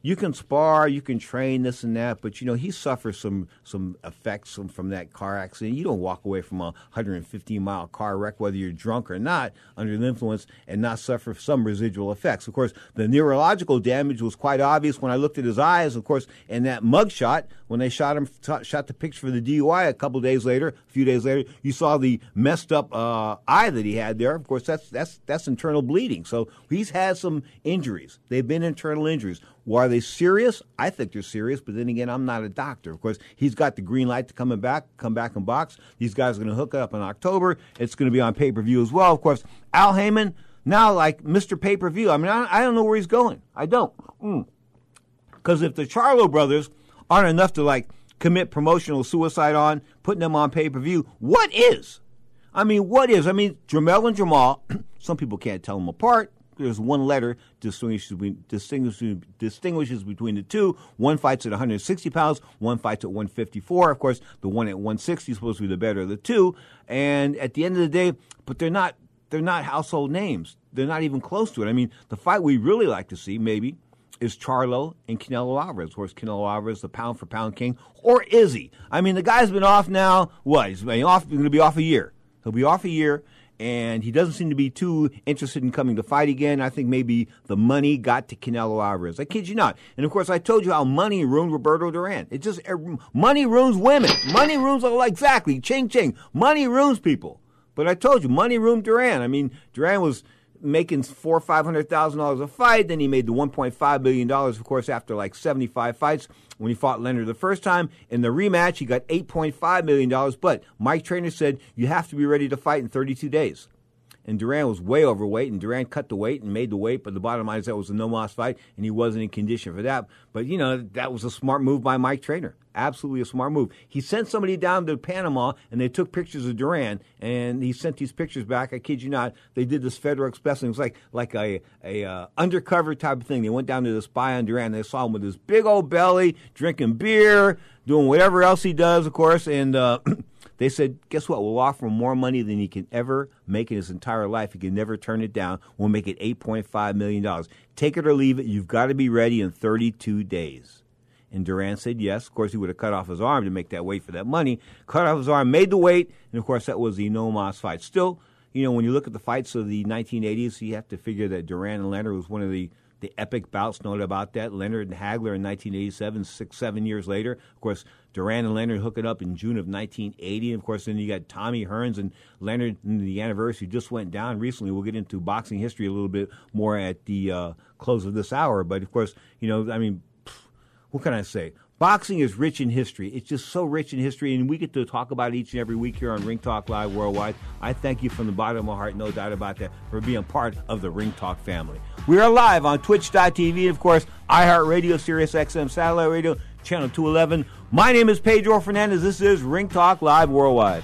you can spar, you can train this and that, but you know he suffers some some effects from, from that car accident. You don't walk away from a 115 mile car wreck, whether you're drunk or not, under the influence, and not suffer some residual effects. Of course, the neurological damage was quite obvious when I looked at his eyes. Of course, in that mug shot when they shot him, t- shot the picture for the DUI a couple days later, a few days later, you saw the messed up uh, eye that he had there. Of course, that's that's that's internal bleeding. So he's had some injuries. They've been internal injuries. Why are they serious? I think they're serious, but then again, I'm not a doctor. Of course, he's got the green light to coming back, come back and box. These guys are going to hook up in October. It's going to be on pay per view as well. Of course, Al Haymon now like Mr. Pay per view. I mean, I, I, don't know where he's going. I don't. Because mm. if the Charlo brothers aren't enough to like commit promotional suicide on, putting them on pay per view, what is? I mean, what is? I mean, Jermell and Jermall. [CLEARS THROAT] some people can't tell them apart there's one letter distinguishes between, distinguishes, distinguishes between the two. One fights at 160 pounds, one fights at 154. Of course, the one at 160 is supposed to be the better of the two. And at the end of the day, but they're not they're not household names. They're not even close to it. I mean, the fight we really like to see maybe is Charlo and Canelo Alvarez. Of course, Canelo Alvarez, the pound for pound king, or is he? I mean, the guy's been off now. What? He's been off. Going to be off a year. He'll be off a year and he doesn't seem to be too interested in coming to fight again. I think maybe the money got to Canelo Alvarez. I kid you not. And of course, I told you how money ruined Roberto Duran. It just er, money ruins women. Money ruins all exactly. Ching ching. Money ruins people. But I told you, money ruined Duran. I mean, Duran was making four five hundred thousand dollars a fight. Then he made the one point five billion dollars, of course, after like seventy five fights when he fought Leonard the first time. In the rematch, he got eight point five million dollars. But Mike Trainer said you have to be ready to fight in thirty two days and Duran was way overweight, and Duran cut the weight and made the weight. But the bottom line is that was a no loss fight, and he wasn't in condition for that. But you know that was a smart move by Mike Trainer. Absolutely a smart move. He sent somebody down to Panama, and they took pictures of Duran, and he sent these pictures back. I kid you not. They did this Federal Express, and it was like like a a uh, undercover type of thing. They went down to the spy on Duran. They saw him with his big old belly, drinking beer, doing whatever else he does, of course, and. Uh, [CLEARS THROAT] They said, guess what? We'll offer him more money than he can ever make in his entire life. He can never turn it down. We'll make it $8.5 million. Take it or leave it. You've got to be ready in 32 days. And Duran said yes. Of course, he would have cut off his arm to make that weight for that money. Cut off his arm, made the weight, and of course, that was the no mas fight. Still, you know, when you look at the fights of the 1980s, you have to figure that Duran and Leonard was one of the the epic bouts, no about that. Leonard and Hagler in 1987, six, seven years later. Of course, Duran and Leonard hook it up in June of 1980. And of course, then you got Tommy Hearns and Leonard, the anniversary just went down recently. We'll get into boxing history a little bit more at the uh, close of this hour. But of course, you know, I mean, what can I say? Boxing is rich in history. It's just so rich in history, and we get to talk about it each and every week here on Ring Talk Live Worldwide. I thank you from the bottom of my heart, no doubt about that, for being part of the Ring Talk family. We are live on Twitch.tv, of course, iHeartRadio, Sirius XM Satellite Radio, Channel 211. My name is Pedro Fernandez. This is Ring Talk Live Worldwide.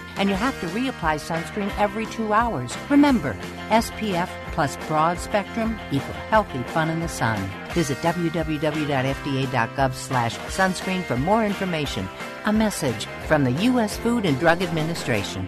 And you have to reapply sunscreen every two hours. Remember, SPF plus broad spectrum equal healthy fun in the sun. Visit www.fda.gov slash sunscreen for more information. A message from the U.S. Food and Drug Administration.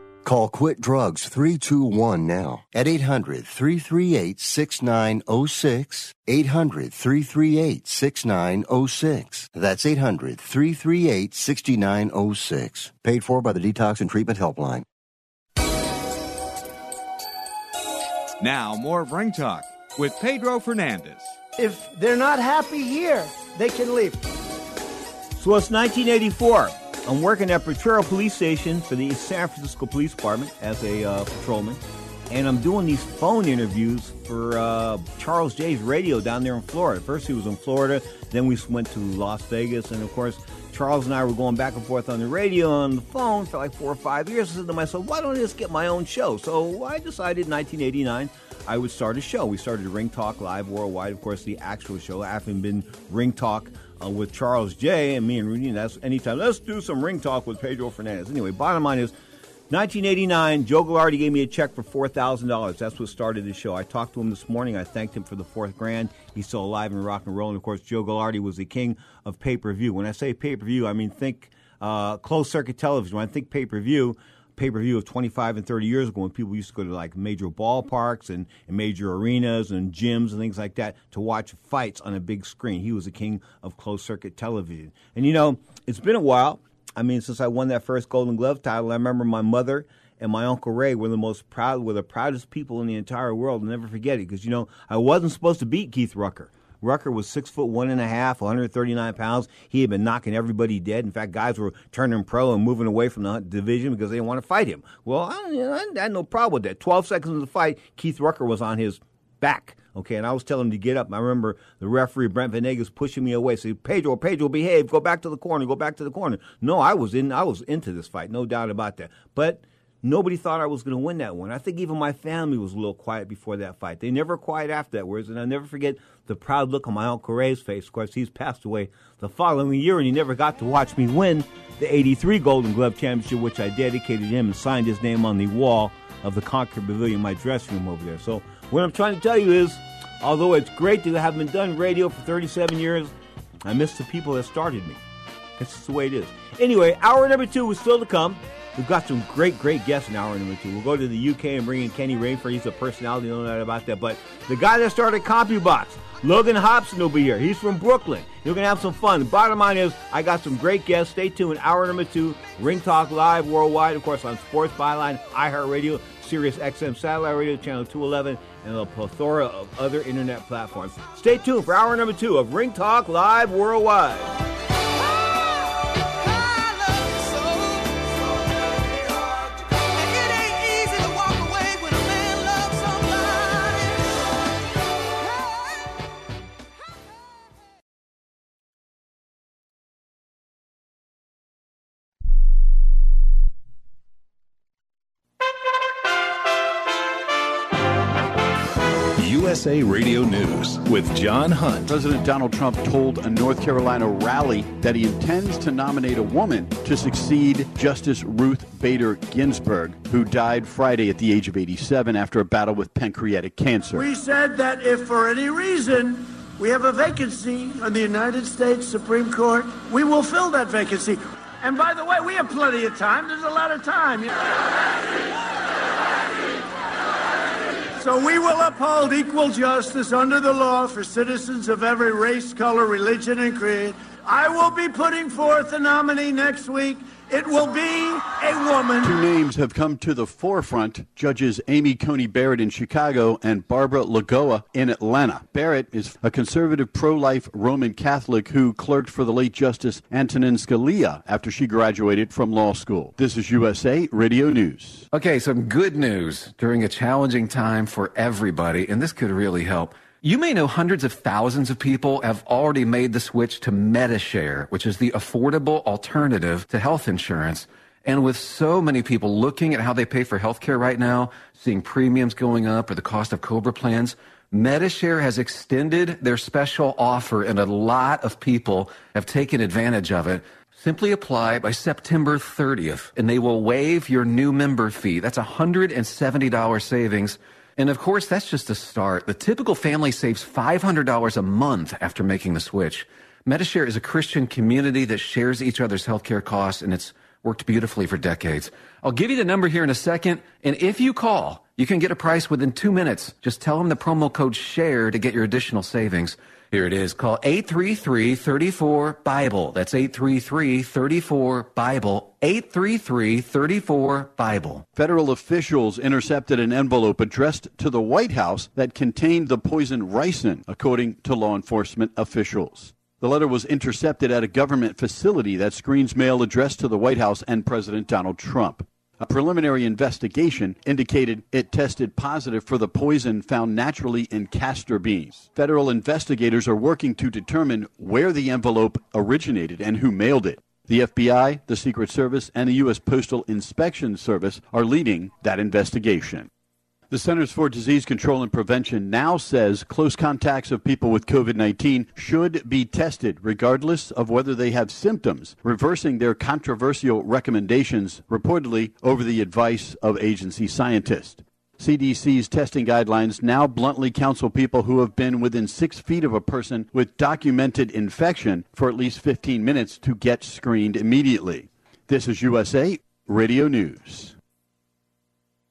Call Quit Drugs 321 now at 800 338 6906. 800 338 6906. That's 800 338 6906. Paid for by the Detox and Treatment Helpline. Now, more of Ring Talk with Pedro Fernandez. If they're not happy here, they can leave. So it's 1984. I'm working at Potrero Police Station for the San Francisco Police Department as a uh, patrolman, and I'm doing these phone interviews for uh, Charles J's radio down there in Florida. First, he was in Florida, then we went to Las Vegas, and of course, Charles and I were going back and forth on the radio on the phone for like four or five years. I said to myself, why don't I just get my own show? So I decided in 1989 I would start a show. We started Ring Talk Live Worldwide, of course, the actual show, having been Ring Talk uh, with Charles J. and me and Rudy. And that's anytime. Let's do some Ring Talk with Pedro Fernandez. Anyway, bottom line is 1989, Joe Gallardi gave me a check for $4,000. That's what started the show. I talked to him this morning. I thanked him for the fourth grand. He's still alive and rock and roll. And of course, Joe Gallardi was the king of pay per view. When I say pay per view, I mean think uh, closed circuit television. When I think pay per view, pay per view of 25 and 30 years ago when people used to go to like major ballparks and, and, major arenas and gyms and things like that to watch fights on a big screen. He was the king of closed circuit television. And you know, it's been a while. I mean, since I won that first Golden Glove title, I remember my mother and my uncle Ray were the most proud, were the proudest people in the entire world. I'll never forget it because you know I wasn't supposed to beat Keith Rucker. Rucker was six foot one and a half, 139 pounds. He had been knocking everybody dead. In fact, guys were turning pro and moving away from the division because they didn't want to fight him. Well, I, I had no problem with that. 12 seconds of the fight, Keith Rucker was on his back. Okay, and I was telling him to get up. I remember the referee Brent Venegas pushing me away, saying, "Pedro, Pedro, behave. Go back to the corner. Go back to the corner." No, I was in. I was into this fight, no doubt about that. But nobody thought I was going to win that one. I think even my family was a little quiet before that fight. They never quiet after that. Words, and I never forget the proud look on my Uncle Ray's face. Of course, he's passed away the following year, and he never got to watch me win the '83 Golden Glove Championship, which I dedicated him and signed his name on the wall of the Concord Pavilion, my dressing room over there. So what I'm trying to tell you is, although it's great to have been done radio for 37 years, I miss the people that started me. That's just the way it is. Anyway, hour number two is still to come. We've got some great, great guests in hour number two. We'll go to the UK and bring in Kenny Rainford. He's a personality, no doubt about that. But the guy that started CompuBox, Logan Hobson will be here. He's from Brooklyn. You're going to have some fun. The bottom line is, I got some great guests. Stay tuned. Hour number two, Ring Talk Live worldwide, of course, on Sports Byline, iHeartRadio, Sirius XM Satellite Radio, Channel 211, and a plethora of other internet platforms. Stay tuned for hour number two of Ring Talk Live worldwide. USA Radio News with John Hunt. President Donald Trump told a North Carolina rally that he intends to nominate a woman to succeed Justice Ruth Bader Ginsburg, who died Friday at the age of 87 after a battle with pancreatic cancer. We said that if for any reason we have a vacancy on the United States Supreme Court, we will fill that vacancy. And by the way, we have plenty of time. There's a lot of time. So we will uphold equal justice under the law for citizens of every race, color, religion, and creed. I will be putting forth a nominee next week. It will be a woman. Two names have come to the forefront Judges Amy Coney Barrett in Chicago and Barbara Lagoa in Atlanta. Barrett is a conservative pro life Roman Catholic who clerked for the late Justice Antonin Scalia after she graduated from law school. This is USA Radio News. Okay, some good news during a challenging time for everybody, and this could really help. You may know hundreds of thousands of people have already made the switch to Medi-Share, which is the affordable alternative to health insurance. And with so many people looking at how they pay for healthcare right now, seeing premiums going up or the cost of Cobra plans, Medi-Share has extended their special offer and a lot of people have taken advantage of it. Simply apply by September 30th and they will waive your new member fee. That's $170 savings. And of course, that's just a start. The typical family saves $500 a month after making the switch. Medi-Share is a Christian community that shares each other's healthcare costs, and it's worked beautifully for decades. I'll give you the number here in a second, and if you call, you can get a price within two minutes. Just tell them the promo code SHARE to get your additional savings. Here it is. Call 833-34-BIBLE. That's 833-34-BIBLE. 833-34-BIBLE. Federal officials intercepted an envelope addressed to the White House that contained the poison ricin, according to law enforcement officials. The letter was intercepted at a government facility that screens mail addressed to the White House and President Donald Trump. A preliminary investigation indicated it tested positive for the poison found naturally in castor beans. Federal investigators are working to determine where the envelope originated and who mailed it. The FBI, the Secret Service, and the U.S. Postal Inspection Service are leading that investigation. The Centers for Disease Control and Prevention now says close contacts of people with COVID 19 should be tested regardless of whether they have symptoms, reversing their controversial recommendations reportedly over the advice of agency scientists. CDC's testing guidelines now bluntly counsel people who have been within six feet of a person with documented infection for at least 15 minutes to get screened immediately. This is USA Radio News.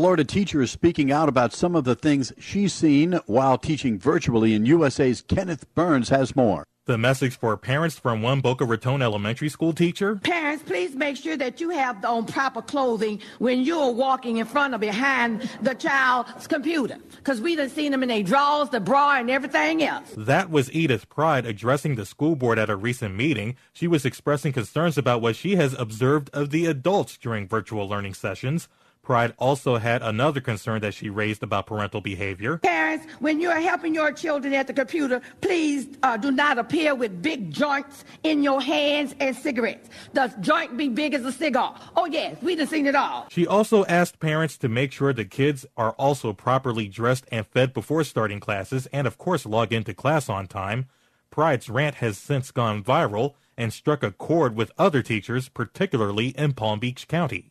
Florida teacher is speaking out about some of the things she's seen while teaching virtually, and USA's Kenneth Burns has more. The message for parents from one Boca Raton elementary school teacher. Parents, please make sure that you have on um, proper clothing when you're walking in front or behind the child's computer. Because we done seen them in their drawers, the bra, and everything else. That was Edith Pride addressing the school board at a recent meeting. She was expressing concerns about what she has observed of the adults during virtual learning sessions. Pride also had another concern that she raised about parental behavior. Parents, when you're helping your children at the computer, please uh, do not appear with big joints in your hands and cigarettes. The joint be big as a cigar. Oh, yes, we done seen it all. She also asked parents to make sure the kids are also properly dressed and fed before starting classes and, of course, log into class on time. Pride's rant has since gone viral and struck a chord with other teachers, particularly in Palm Beach County.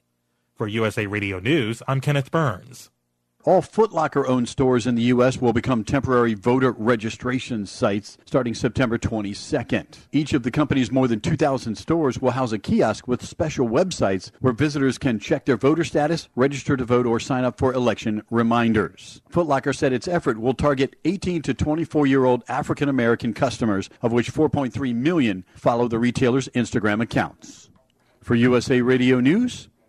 For USA Radio News, I'm Kenneth Burns. All Foot Locker owned stores in the U.S. will become temporary voter registration sites starting September 22nd. Each of the company's more than 2,000 stores will house a kiosk with special websites where visitors can check their voter status, register to vote, or sign up for election reminders. Foot Locker said its effort will target 18 to 24 year old African American customers, of which 4.3 million follow the retailer's Instagram accounts. For USA Radio News,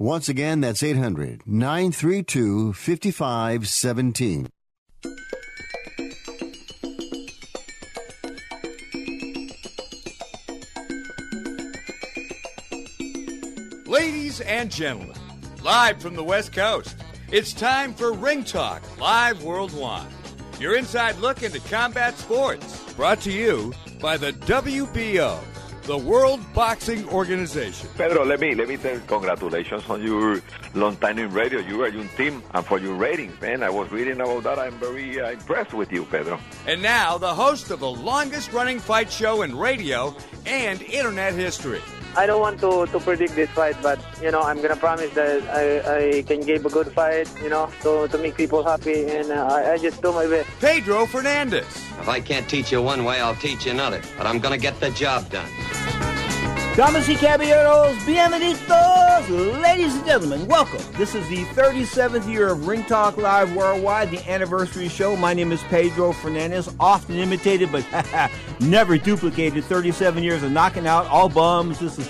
Once again, that's 800 932 5517. Ladies and gentlemen, live from the West Coast, it's time for Ring Talk Live Worldwide. Your inside look into combat sports, brought to you by the WBO, the World Boxing Organization. Pedro, let me let me tell congratulations on your long time in radio. You are your team and for your ratings, man. I was reading about that. I'm very uh, impressed with you, Pedro. And now, the host of the longest running fight show in radio and internet history. I don't want to, to predict this fight, but you know I'm gonna promise that I, I can give a good fight, you know, to, to make people happy, and uh, I, I just do my best. Pedro Fernandez. If I can't teach you one way, I'll teach you another. But I'm gonna get the job done. Damas y caballeros, bienvenidos, ladies and gentlemen, welcome. This is the 37th year of Ring Talk Live Worldwide, the anniversary show. My name is Pedro Fernandez, often imitated but [LAUGHS] never duplicated. 37 years of knocking out all bums. This is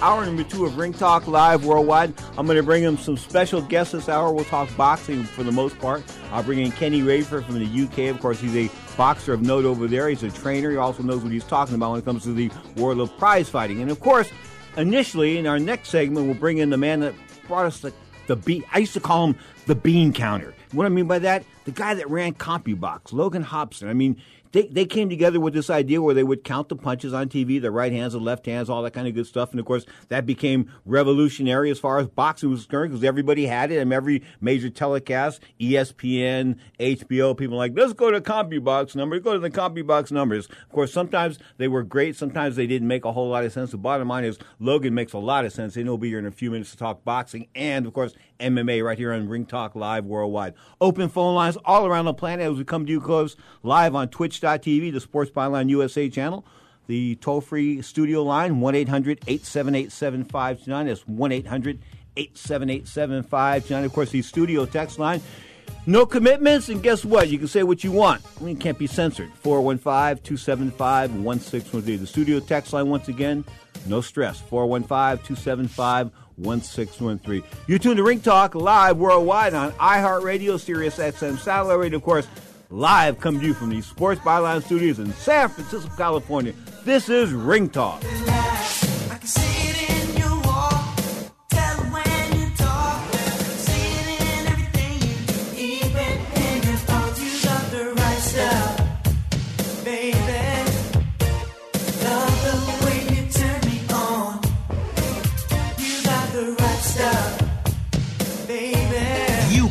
hour number two of Ring Talk Live Worldwide. I'm going to bring in some special guests this hour. We'll talk boxing for the most part. I'll bring in Kenny Rayford from the UK. Of course, he's a boxer of note over there. He's a trainer. He also knows what he's talking about when it comes to the world of prize fighting. And of course, initially in our next segment, we'll bring in the man that brought us the the bean. I used to call him the bean counter. What I mean by that, the guy that ran CompuBox, Logan Hobson. I mean, they, they came together with this idea where they would count the punches on TV, the right hands, the left hands, all that kind of good stuff. And of course, that became revolutionary as far as boxing was concerned because everybody had it and every major telecast, ESPN, HBO, people like, let's go to CompuBox numbers, go to the CompuBox numbers. Of course, sometimes they were great, sometimes they didn't make a whole lot of sense. The bottom line is Logan makes a lot of sense. And he'll be here in a few minutes to talk boxing and, of course, MMA right here on Ring Talk Live Worldwide. Open phone lines all around the planet as we come to you close live on Twitch.tv, the Sports Byline USA channel. The toll free studio line, 1 800 878 7529. That's 1 800 878 7529. Of course, the studio text line. No commitments, and guess what? You can say what you want. I mean, it can't be censored. 415 275 1613. The studio text line, once again, no stress. 415 275 1613. You tune to Ring Talk live worldwide on iHeartRadio, Sirius XM Satellite Radio, of course, live come to you from the Sports Byline Studios in San Francisco, California. This is Ring Talk.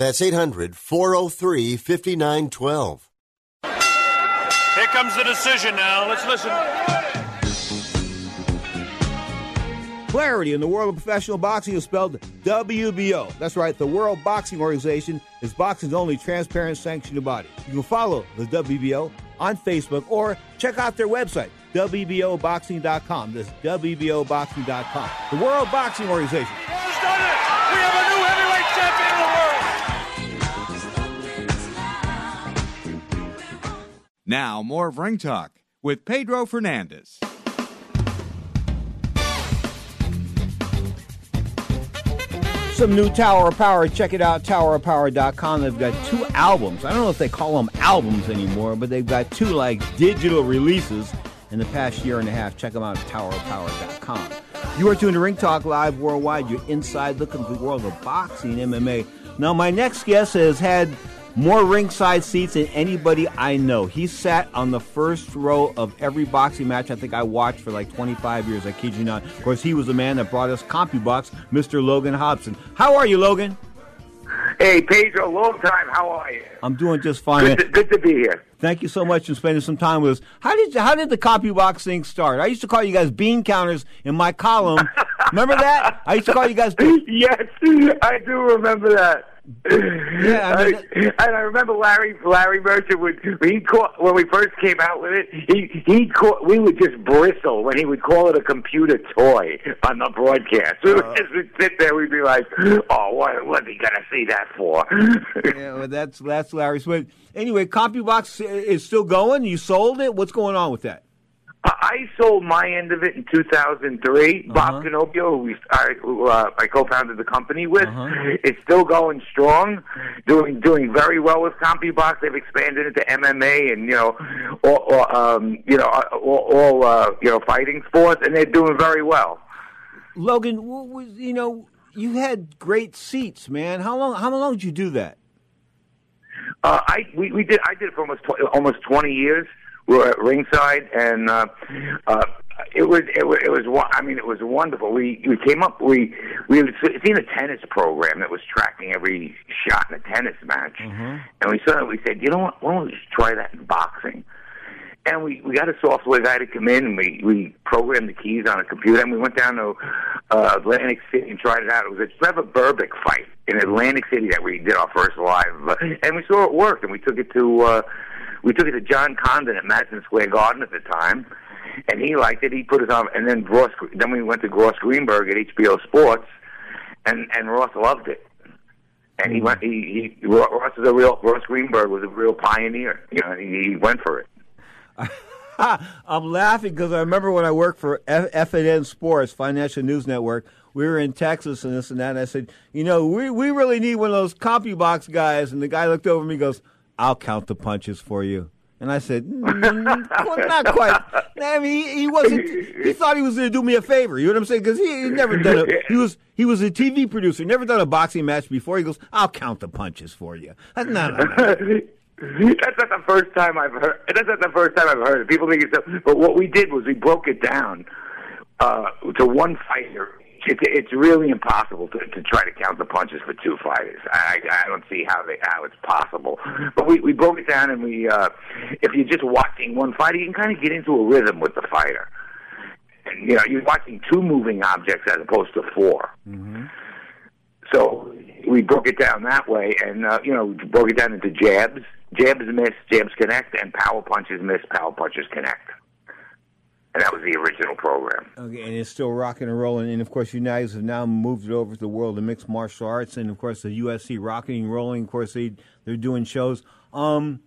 That's 800 403 5912. Here comes the decision now. Let's listen. Clarity in the world of professional boxing is spelled WBO. That's right, the World Boxing Organization is boxing's only transparent sanctioned body. You can follow the WBO on Facebook or check out their website, WBOboxing.com. That's WBOboxing.com. The World Boxing Organization. Now, more of Ring Talk with Pedro Fernandez. Some new Tower of Power. Check it out, towerofpower.com. They've got two albums. I don't know if they call them albums anymore, but they've got two like digital releases in the past year and a half. Check them out at towerofpower.com. You are tuned to Ring Talk Live Worldwide. You're inside the world of boxing MMA. Now, my next guest has had more ringside seats than anybody I know. He sat on the first row of every boxing match I think I watched for like 25 years. I kid you not. Of course, he was the man that brought us CompuBox, Mr. Logan Hobson. How are you, Logan? Hey, Pedro, long time. How are you? I'm doing just fine. Good to, good to be here. Thank you so much for spending some time with us. How did how did the CompuBox thing start? I used to call you guys bean counters in my column. remember that? I used to call you guys. [LAUGHS] Bean- yes, I do remember that. Yeah, I mean, [LAUGHS] and I remember Larry Larry Merchant would he caught when we first came out with it. He he caught we would just bristle when he would call it a computer toy on the broadcast. We would uh. just would sit there. We'd be like, "Oh, what what are he gonna see that for?" [LAUGHS] yeah, well, that's that's Larry's. But anyway, CompuBox is still going. You sold it. What's going on with that? I sold my end of it in 2003. Uh-huh. Bob Canobbio, who, we, I, who uh, I co-founded the company with, Uh-huh. is still going strong, doing doing very well with CompuBox. They've expanded into MMA and you know, all, all um, you know, all, all uh, you know, fighting sports, and they're doing very well. Logan, what was you know you had great seats, man. How long how long did you do that? Uh, I we, we did I did it for almost tw- almost 20 years. We were at ringside, and uh, uh, it was it was it was I mean it was wonderful. We we came up we we had seen a tennis program that was tracking every shot in a tennis match, and we saw it. We said, you know what? Why don't we just try that in boxing? And we, we got a software guy to come in and we, we programmed the keys on a computer and we went down to uh, Atlantic City and tried it out. It was a Trevor Berbick fight in Atlantic City that we did our first live, and we saw it work and we took it to uh, we took it to John Condon at Madison Square Garden at the time, and he liked it. He put it on, and then Ross. Then we went to Ross Greenberg at HBO Sports, and and Ross loved it. And he mm. went. He, he Ross is a real. Ross Greenberg was a real pioneer. You know, he, he went for it. [LAUGHS] I'm laughing because I remember when I worked for F- FNN Sports, Financial News Network. We were in Texas and this and that. And I said, you know, we we really need one of those CompuBox guys. And the guy looked over me, and goes, "I'll count the punches for you." And I said, mm, well, not quite. I mean, he, he, wasn't. He thought he was going to do me a favor. You know what I'm saying? Because he, he never done a. He was he was a TV producer. Never done a boxing match before. He goes, "I'll count the punches for you." No, no, no. That's not the first time I've heard. That's not the first time I've heard it. People think it's. But what we did was we broke it down uh, to one fighter. It's, it's really impossible to, to try to count the punches for two fighters. I, I don't see how they how it's possible. But we we broke it down, and we uh, if you're just watching one fighter, you can kind of get into a rhythm with the fighter. And, you know, you're watching two moving objects as opposed to 4 Mm-hmm. So we broke it down that way, and uh, you know, we broke it down into jabs, jabs miss, jabs connect, and power punches miss, power punches connect. And that was the original program. Okay, and it's still rocking and rolling. And of course, guys have now moved it over to the world of mixed martial arts, and of course, the UFC rocking and rolling. Of course, they they're doing shows. Um,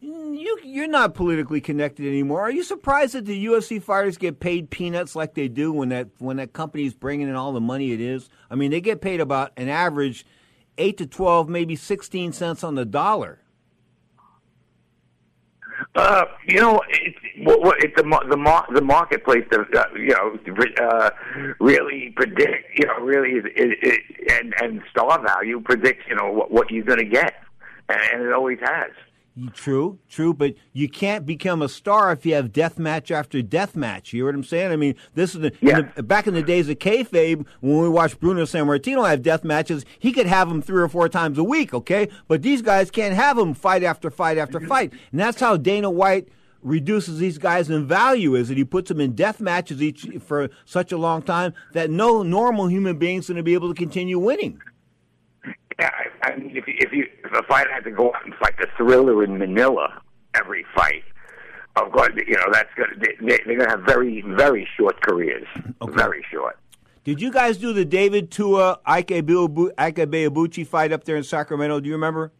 you you're not politically connected anymore. Are you surprised that the UFC fighters get paid peanuts like they do when that when that company is bringing in all the money it is? I mean, they get paid about an average eight to twelve, maybe sixteen cents on the dollar. Uh, you know, it's what, what it's the the the marketplace that uh, you know uh, really predict you know really is, is and and star value predicts you know what, what you're going to get, and, and it always has. True, true, but you can't become a star if you have death match after death match. You hear what I'm saying? I mean, this is the, Yeah. in the back in the days of kayfabe when we watched Bruno Sammartino have death matches. He could have them three or four times a week, okay? But these guys can't have them fight after fight after mm-hmm. fight, and that's how Dana White reduces these guys in value. Is that he puts them in death matches each for such a long time that no normal human being's going to be able to continue winning. Yeah, I, I mean, if you, if you if a fighter had to go out and fight the thriller in Manila every fight, of course, you know that's gonna they, they- they're gonna have very very short careers, very short. Did you guys do the David Tua Ike Ike fight up there in Sacramento? Do you remember?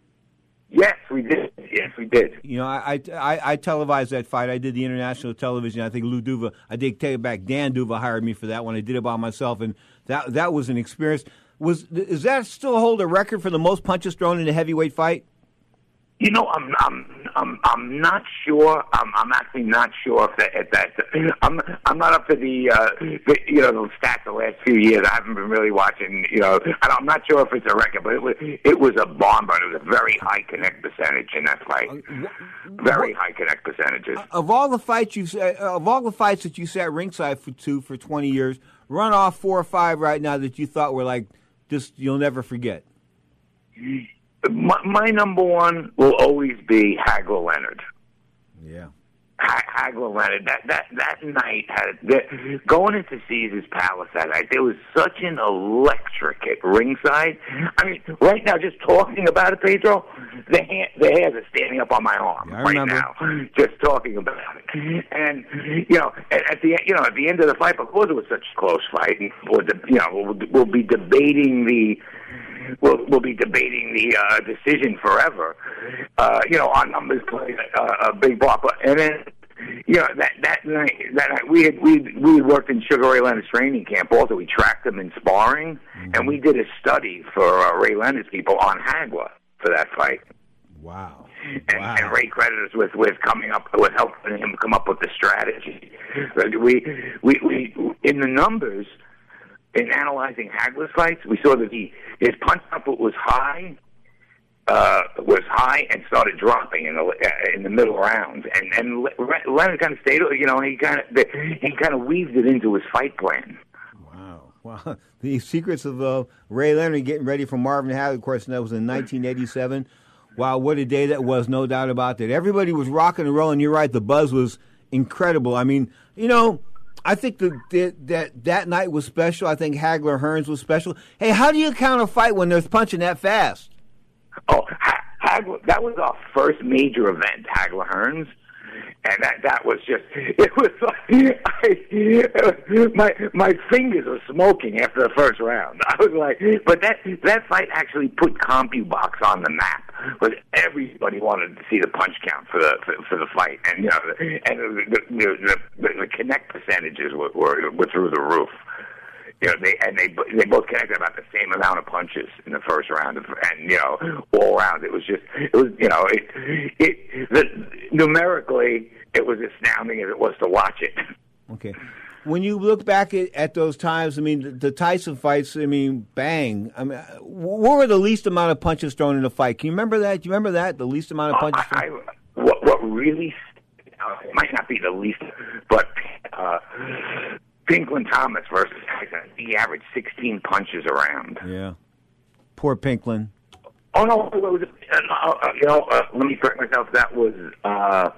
Yes, we did. Yes, we did. You know, I, I, I, I televised that fight. I did the international television. I think Lou Duva, I did take it back. Dan Duva hired me for that one. I did it by myself, and that that was an experience. Was is that still hold a record for the most punches thrown in a heavyweight fight? You know, I'm I'm I'm I'm not sure. I'm I'm actually not sure if that if that I'm I'm not up to the, uh, the you know the stats the last few years. I haven't been really watching. You know, I don't, I'm not sure if it's a record, but it was it was a bomb. But it was a very high connect percentage in that fight. Very high connect percentages. Of all the fights you uh, of all the fights that you sat ringside for two for twenty years, run off four or five right now that you thought were like just you'll never forget. My, my number one will always be Hagler Leonard. Yeah. Ha- Hagler Leonard. That that that night had that, mm-hmm. going into Caesar's Palace that night. There was such an electric at ringside. I mean, right now, just talking about it, Pedro, mm-hmm. the hand, the hairs are standing up on my arm I right now, just talking about it. Mm-hmm. And you know, at, at the you know at the end of the fight, because it was such a close fight, and you know we'll, we'll be debating the we'll, we'll be debating the uh, decision forever. Uh, you know, our numbers play uh, a big part, but and then. You know that that night that night we had we we had worked in Sugar Ray Leonard's training camp. Also, we tracked them in sparring, and we did a study for uh, Ray Leonard's people on Hagler for that fight. Wow. And, and Ray credited us with with coming up with helping him come up with the strategy. We we we in the numbers in analyzing Hagler's fights, we saw that he his punch output was high, uh, was high and started dropping in the uh, in the middle rounds, and and Le- Leonard kind of stayed. You know, he kind of he kind of weaved it into his fight plan. Wow. Wow! [LAUGHS] The secrets of uh, Ray Leonard getting ready for Marvin Hagler, of course, that was in 1987. Wow, what a day that was, no doubt about that. Everybody was rocking and rolling. You're right, the buzz was incredible. I mean, you know, I think the, the, that that night was special. I think Hagler Hearns was special. Hey, how do you count a fight when there's punching that fast? Oh, Hagler, that was our first major event, Hagler Hearns and that that was just [LAUGHS] it was like I, my my fingers were smoking after the first round. [LAUGHS] I was like, but that that fight actually put CompuBox on the map. Was everybody wanted to see the punch count for the for, for the fight, and you know, and the the, the, the connect percentages were, were were through the roof you know, they and they they both connected about the same amount of punches in the first round, of, and you know, all round it was just it was you know it it the, numerically it was astounding as it was to watch it. Okay. When you look back at, at those times, I mean, the, the Tyson fights, I mean, bang. I mean, what were the least amount of punches thrown in a fight? Can you remember that? Do you remember that? The least amount of punches? I, I, what, what really, it might not be the least, but uh, Pinklon Thomas versus Tyson, he averaged 16 punches around. Yeah. Poor Pinklon. Oh no! It was, uh, uh, you know, uh, let me correct myself. That was, uh,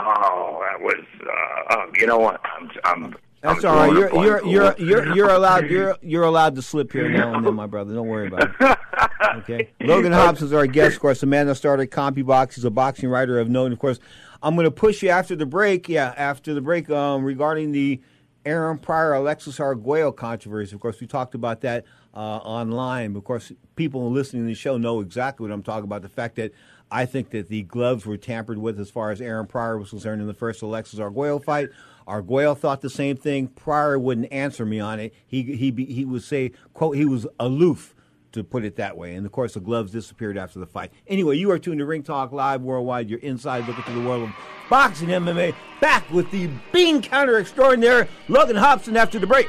oh, that was, uh, uh, you know what? I'm, I'm that's I'm all right. You're you're, you're you're you're allowed [LAUGHS] you're you're allowed to slip here now and then, my brother. Don't worry about it. [LAUGHS] Okay. Logan Hobbs is our guest, of course, the man that started CompuBox. He's a boxing writer of note. Of course, I'm going to push you after the break. Yeah, after the break, um, regarding the Aaron Pryor, Alexis Arguello controversy. Of course, we talked about that uh, online. Of course, people listening to the show know exactly what I'm talking about. The fact that I think that the gloves were tampered with as far as Aaron Pryor was concerned in the first Alexis Arguello fight. Arguello thought the same thing. Pryor wouldn't answer me on it. He he he would say, "quote He was aloof." To put it that way, and of course the gloves disappeared after the fight. Anyway, you are tuned to Ring Talk Live Worldwide. You're inside looking through the world of boxing MMA. Back with the bean counter extraordinaire, Logan Hobson, after the break.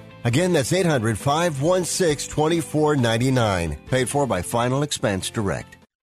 Again, that's 800 516 2499. Paid for by Final Expense Direct.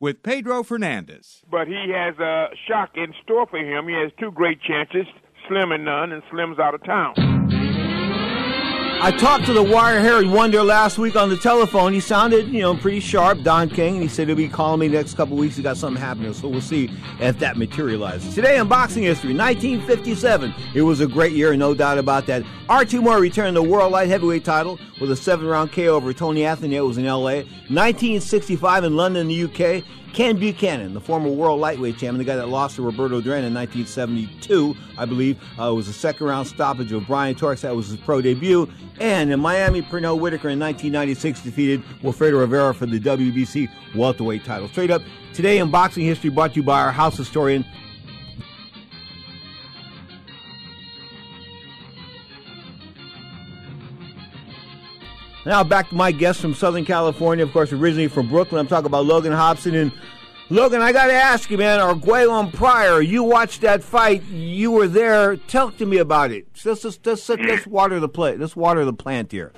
with Pedro Fernandez. But he has a shock in store for him. He has two great chances, Slim and none, and Slim's out of town. I talked to the wire haired wonder last week on the telephone. He sounded, you know, pretty sharp, Don King, and he said he'll be calling me next couple weeks. He got something happening, so we'll see if that materializes. Today in boxing history, 1957. It was a great year, no doubt about that. Archie Moore returned the world light heavyweight title with a seven round KO over Tony Anthony. It was in LA. 1965 in London, the UK. Ken Buchanan, the former world lightweight champion, the guy that lost to Roberto Duran in 1972, I believe, uh, was a second round stoppage of Brian Torres. That was his pro debut. And in Miami, Pernell Whitaker in 1996 defeated Wilfredo Rivera for the WBC welterweight title. Straight up, today in boxing history, brought to you by our house historian, Now back to my guest from Southern California, of course, originally from Brooklyn. I'm talking about Logan Hobson. And Logan, I got to ask you, man, Arguello and Pryor, you watched that fight. You were there. Talk to me about it. Let's, let's, let's, let's water the play. Let's water the plant here.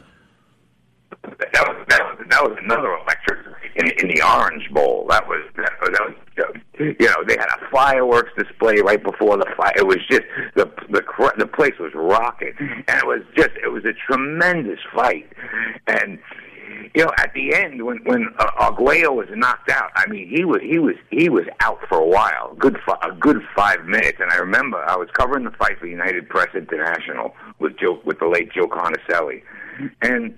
That was, that was, that was another electric in, in the Orange Bowl. That was that, that was you know they had a fireworks display right before the fight. It was just the the the place was rocking, and it was just it was a tremendous fight, and you know, at the end when when uh, Arguello was knocked out, I mean, he was he was he was out for a while, good fi- a good five minutes. And I remember I was covering the fight for United Press International with Joe with the late Joe Carnicelli, and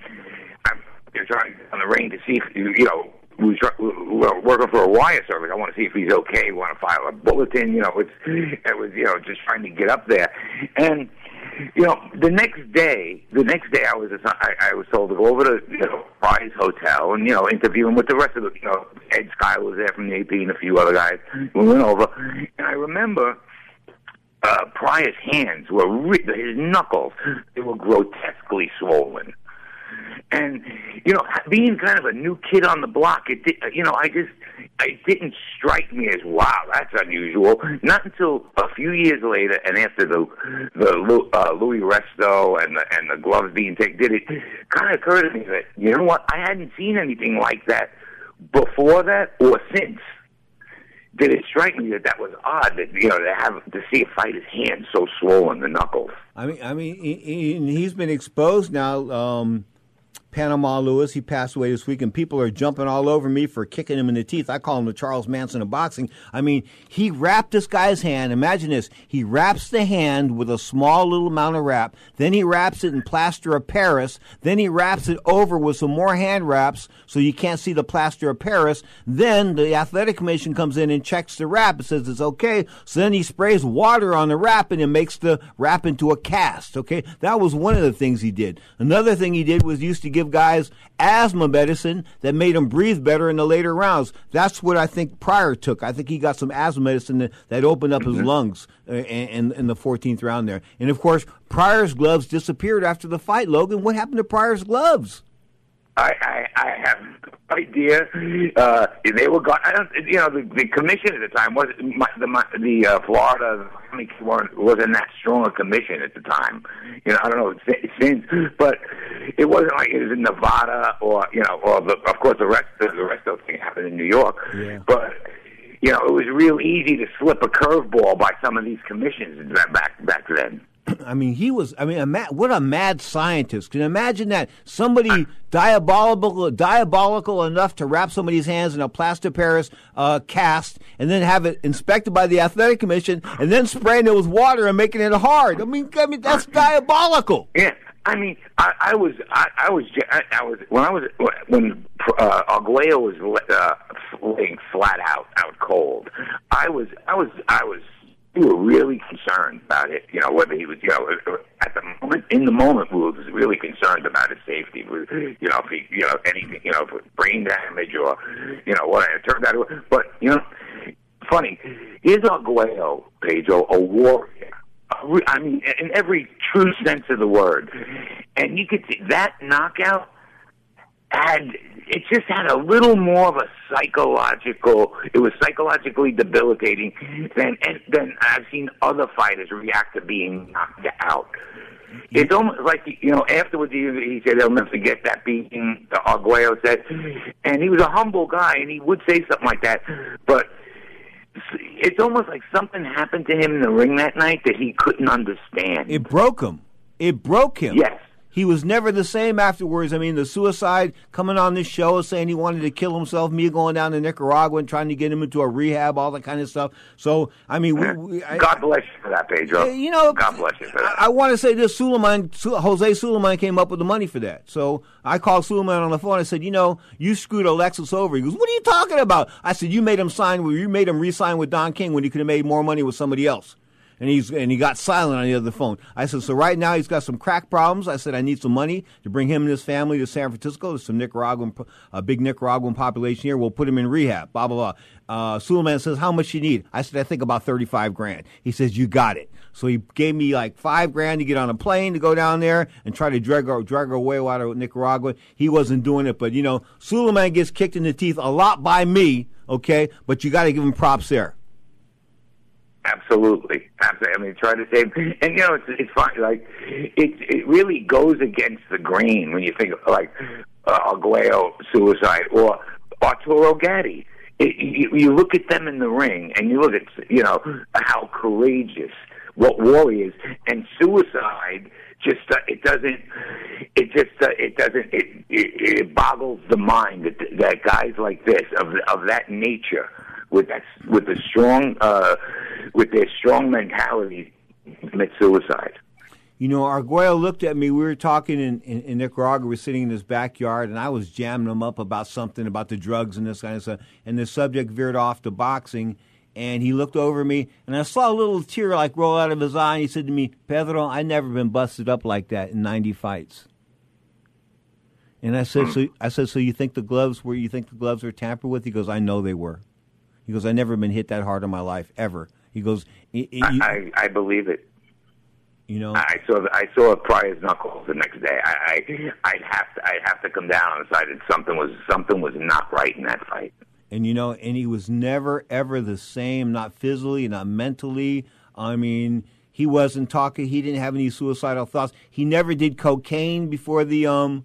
I'm you're trying on the ring to see if you you know we try, working for a wire service. I want to see if he's okay. We want to file a bulletin. You know, it's it was you know just trying to get up there, and you know the next day, the next day I was I, I was told to go over to you know Fry's Hotel and you know interview him with the rest of the you know Ed Schuyler was there from the AP and a few other guys. We went over, and I remember. Uh, Pryor's hands were his knuckles. They were grotesquely swollen and you know, being kind of a new kid on the block, it did, you know, I just it didn't strike me as wow, that's unusual. Not until a few years later, and after the the uh, Luis Resto and the and the gloves being taken, did it kind of occur to me that you know what, I hadn't seen anything like that before that or since. Did it strike me that that was odd that you know to have to see a fighter's hand so swollen, the knuckles? I mean, I mean, he, he's been exposed now. Um, Panama Lewis. He passed away this week, and people are jumping all over me for kicking him in the teeth. I call him the Charles Manson of boxing. I mean, he wrapped this guy's hand. Imagine this. He wraps the hand with a small little amount of wrap. Then he wraps it in plaster of Paris. Then he wraps it over with some more hand wraps so you can't see the plaster of Paris. Then the athletic commission comes in and checks the wrap. and says it's okay. So then he sprays water on the wrap and it makes the wrap into a cast. Okay. That was one of the things he did. Another thing he did was used to give guys asthma medicine that made them breathe better in the later rounds. That's what I think Pryor took. I think he got some asthma medicine that, that opened up his lungs uh, in, in the 14th round there. And of course, Pryor's gloves disappeared after the fight. Logan, what happened to Pryor's gloves? I, I, I have no idea. Uh, they were gone. I don't. You know, the, the commission at the time was the my, the uh, Florida wasn't that strong a commission at the time. You know, I don't know since, but it wasn't like it was in Nevada or you know, or the, of course the rest the rest of the thing happened in New York. Yeah. But you know, it was real easy to slip a curveball by some of these commissions back back then. [CLEARS THROAT] I mean, he was. I mean, a mad, what a mad scientist! Can you imagine that somebody diabolical, diabolical enough to wrap somebody's hands in a plaster Paris uh, cast, and then have it inspected by the athletic commission, and then spraying it with water and making it hard. I mean, I mean that's diabolical. Yeah, I mean, I, I was, I, I was, I, I was when I was when uh, Arguello was uh, laying flat out, out cold. I was, I was, I was. We were really concerned about it. You know, whether he was, you know, at the moment, in the moment, we were really concerned about his safety. You know, if he, you know, anything, you know, brain damage or, you know, what it turned out. But you know, funny, is Arguello, Pedro, a warrior? I mean, in every true sense of the word. And you could see that knockout had it just had a little more of a psychological. It was psychologically debilitating than and than I've seen other fighters react to being knocked out. It's almost like you know. Afterwards, he, he said he'll never forget that beating. The Arguello said, and he was a humble guy, and he would say something like that. But it's almost like something happened to him in the ring that night that he couldn't understand. It broke him. It broke him. Yes. He was never the same afterwards. I mean, the suicide coming on this show saying he wanted to kill himself, me going down to Nicaragua and trying to get him into a rehab, all that kind of stuff. So, I mean, we, we, I, God bless you for that, Pedro. You know, God bless you for that. I, I want to say this: Sulaiman, Jose Sulaiman came up with the money for that. So I called Sulaiman on the phone. I said, "You know, you screwed Alexis over." He goes, "What are you talking about?" I said, "You made him sign. You made him re-sign with Don King when he could have made more money with somebody else." And he's and he got silent on the other phone. I said, so right now he's got some crack problems. I said I need some money to bring him and his family to San Francisco. There's some Nicaraguan, a big Nicaraguan population here. We'll put him in rehab. Blah blah blah. Uh, Sulaiman says, how much you need? I said, I think about thirty five grand. He says, you got it. So he gave me like five grand to get on a plane to go down there and try to drag her, drag her away out of Nicaragua. He wasn't doing it, but you know, Sulaiman gets kicked in the teeth a lot by me. Okay, but you got to give him props there. Absolutely, absolutely. I mean, try to save, [LAUGHS] and you know, it's it's fine. Like, it it really goes against the grain when you think of, like uh, Arguello suicide or Arturo Gatti. It, you, you look at them in the ring, and you look at you know how courageous, what warriors, and suicide. Just uh, it doesn't. It just uh, it doesn't. It, it it boggles the mind that that guys like this of of that nature with that with the strong uh, with their strong mentality commit suicide. You know, Arguello looked at me. We were talking in, in, in, Nicaragua. We were sitting in his backyard, and I was jamming him up about something about the drugs and this kind of stuff. And the subject veered off to boxing, and he looked over me, and I saw a little tear like roll out of his eye. And he said to me, "Pedro, I never been busted up like that in ninety fights." And I said, "So I said, so you think the gloves were? You think the gloves were tampered with?" He goes, "I know they were." He goes, "I never been hit that hard in my life ever." He goes, I, I, I believe it. You know, I saw the, I saw Pryor's knuckles the next day. I, I I'd have to I'd have to come down side that something was something was not right in that fight. And you know, and he was never ever the same, not physically, not mentally. I mean, he wasn't talking. He didn't have any suicidal thoughts. He never did cocaine before the um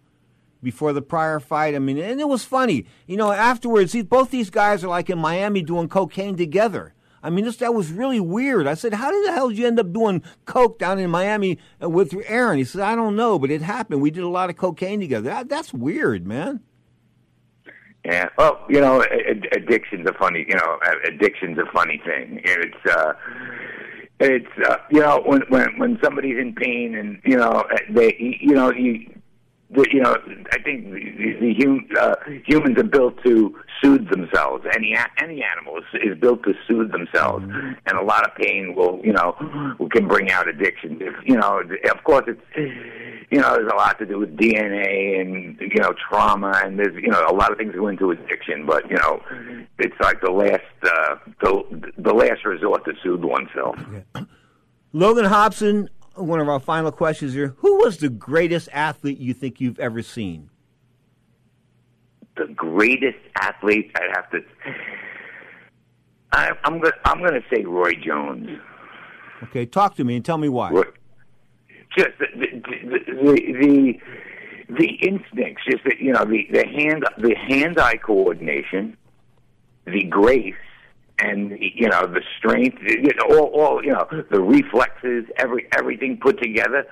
before the prior fight. I mean, and it was funny. You know, afterwards, he, both these guys are like in Miami doing cocaine together. I mean, this that was really weird. I said, "How did the hell did you end up doing coke down in Miami uh, with Aaron?" He said, "I don't know, but it happened. We did a lot of cocaine together. That, that's weird, man." Yeah. Well, you know, addiction's a funny. You know, addiction's a funny thing. It's. uh it's uh, you know when when when somebody's in pain and you know they you know you the, you know, I think the, the hum, uh, humans are built to soothe themselves. Any any animal is, is built to soothe themselves, mm-hmm. and a lot of pain will, you know, can bring out addiction. If, you know, of course, it's you know, there's a lot to do with DNA and you know trauma, and there's you know a lot of things go into addiction. But you know, it's like the last uh, the the last resort to soothe oneself. Yeah. [CLEARS THROAT] Logan Hobson one of our final questions here. Who was the greatest athlete you think you've ever seen? The greatest athlete, I'd have to. I, am going. I'm going to say Roy Jones. Okay, talk to me and tell me why. Roy, just the the, the the the instincts, just the, you know the the hand the hand eye coordination, the grace, and you know the strength, you know, all, all you know the reflexes, every everything put together.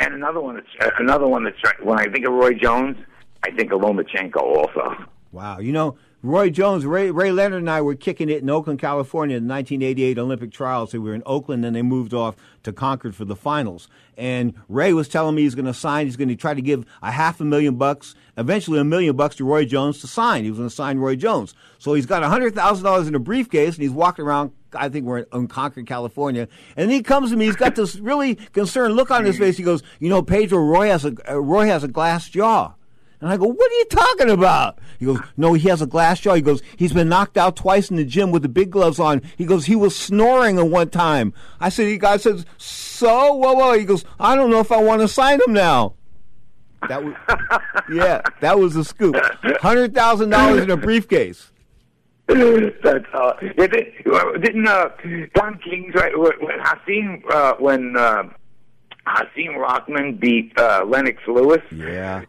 And another one that's another one that's when I think of Roy Jones, I think of Lomachenko also. Wow, you know, Roy Jones, Ray, Ray Leonard, and I were kicking it in Oakland, California, in the 1988 Olympic trials. They were in Oakland, and they moved off to Concord for the finals. And Ray was telling me he's going to sign. He's going to try to give a half a million bucks, eventually a million bucks to Roy Jones to sign. He was going to sign Roy Jones. So he's got hundred thousand dollars in a briefcase, and he's walking around. I think we're in Concord, California. And he comes to me. He's got this really concerned look on his [CLEARS THROAT] face. He goes, "You know, Pedro, Roy has a Roy has a glass jaw." And I go, what are you talking about? He goes, no, he has a glass jaw. He goes, he's been knocked out twice in the gym with the big gloves on. He goes, he was snoring at one time. I said, he guy says, so, whoa, whoa. He goes, I don't know if I want to sign him now. That was, yeah, that was the scoop. Hundred thousand dollars in a briefcase. That's uh, didn't uh, Don King's right when Hasim uh, when uh, Hasim Rahman beat uh, Lennox Lewis. Yeah.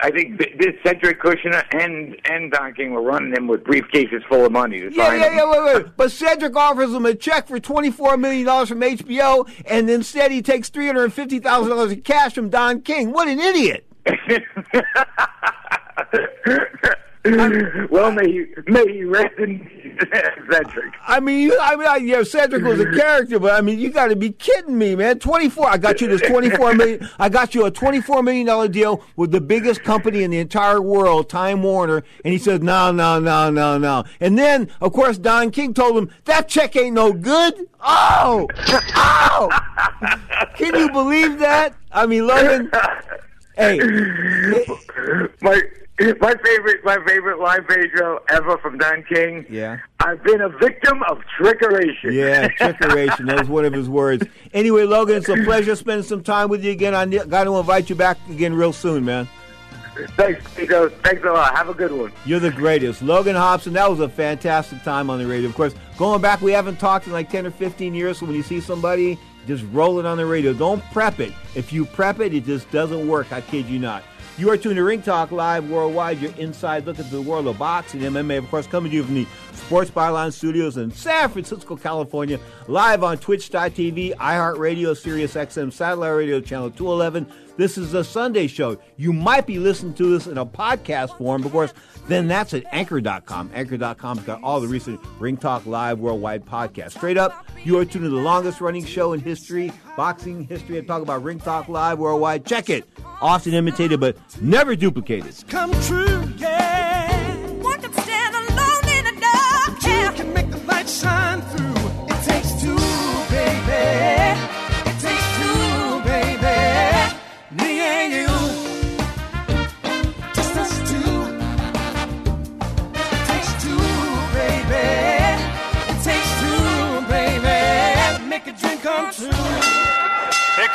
I think this Cedric Kushner and and Don King were running him with briefcases full of money to yeah, sign yeah, him. yeah, wait, wait. But Cedric offers him a check for $24 million from HBO, and instead he takes $350,000 in cash from Don King. What an idiot. [LAUGHS] [LAUGHS] well, may he, may he rest in [LAUGHS] Cedric. I mean, you, I mean, I, yeah, Cedric was a character, but I mean, you got to be kidding me, man. Twenty four. I got you this twenty four [LAUGHS] million. I got you a twenty four million dollar deal with the biggest company in the entire world, Time Warner, and he said, no, no, no, no, no. And then, of course, Don King told him that check ain't no good. Oh, oh! Can you believe that? I mean, Logan. Hey, my [LAUGHS] my favorite my favorite line Pedro ever from Don King. Yeah. I've been a victim of trickeration. Yeah, [LAUGHS] trickeration. that was one of his words. Anyway, Logan, it's a pleasure spending some time with you again. I got to invite you back again real soon, man. Thanks, Pedro. Thanks a lot. Have a good one. You're the greatest. Logan Hobson, that was a fantastic time on the radio. Of course, going back, we haven't talked in like 10 or 15 years, so when you see somebody, just roll it on the radio. Don't prep it. If you prep it, it just doesn't work. I kid you not. You are tuned to Ring Talk Live worldwide. Your inside look at the world of boxing, MMA, of course, coming to you from the Sports Byline Studios in San Francisco, California. Live on Twitch.tv, iHeartRadio, Sirius XM, Satellite Radio, Channel 211. This is a Sunday show. You might be listening to this in a podcast form, of course. Then that's at anchor.com. Anchor.com's got all the recent Ring Talk Live worldwide podcasts. Straight up, you are tuned to the longest running show in history, boxing history. I talk about Ring Talk Live worldwide. Check it. Often imitated, but never duplicated. Come true, yeah. One can stand alone in the dark. Two can make the light shine through. It takes two, baby.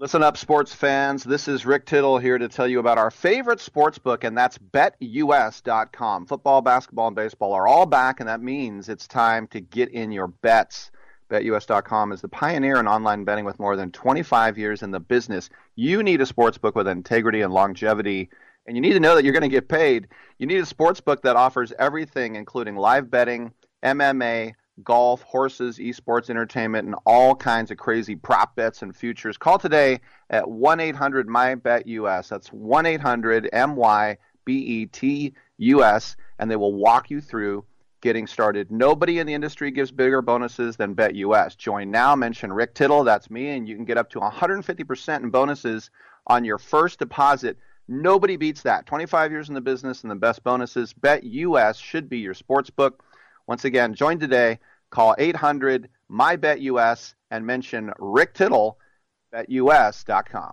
Listen up, sports fans. This is Rick Tittle here to tell you about our favorite sports book, and that's betus.com. Football, basketball, and baseball are all back, and that means it's time to get in your bets. BetUS.com is the pioneer in online betting with more than 25 years in the business. You need a sports book with integrity and longevity, and you need to know that you're going to get paid. You need a sports book that offers everything, including live betting, MMA, golf, horses, esports, entertainment, and all kinds of crazy prop bets and futures. Call today at 1 800 MyBetUS. That's 1 800 M Y B E T U S, and they will walk you through getting started. Nobody in the industry gives bigger bonuses than BetUS. Join now, mention Rick Tittle, that's me, and you can get up to 150% in bonuses on your first deposit. Nobody beats that. 25 years in the business and the best bonuses. BetUS should be your sports book. Once again, join today. Call 800 MyBetUS and mention Rick Tittle, betus.com.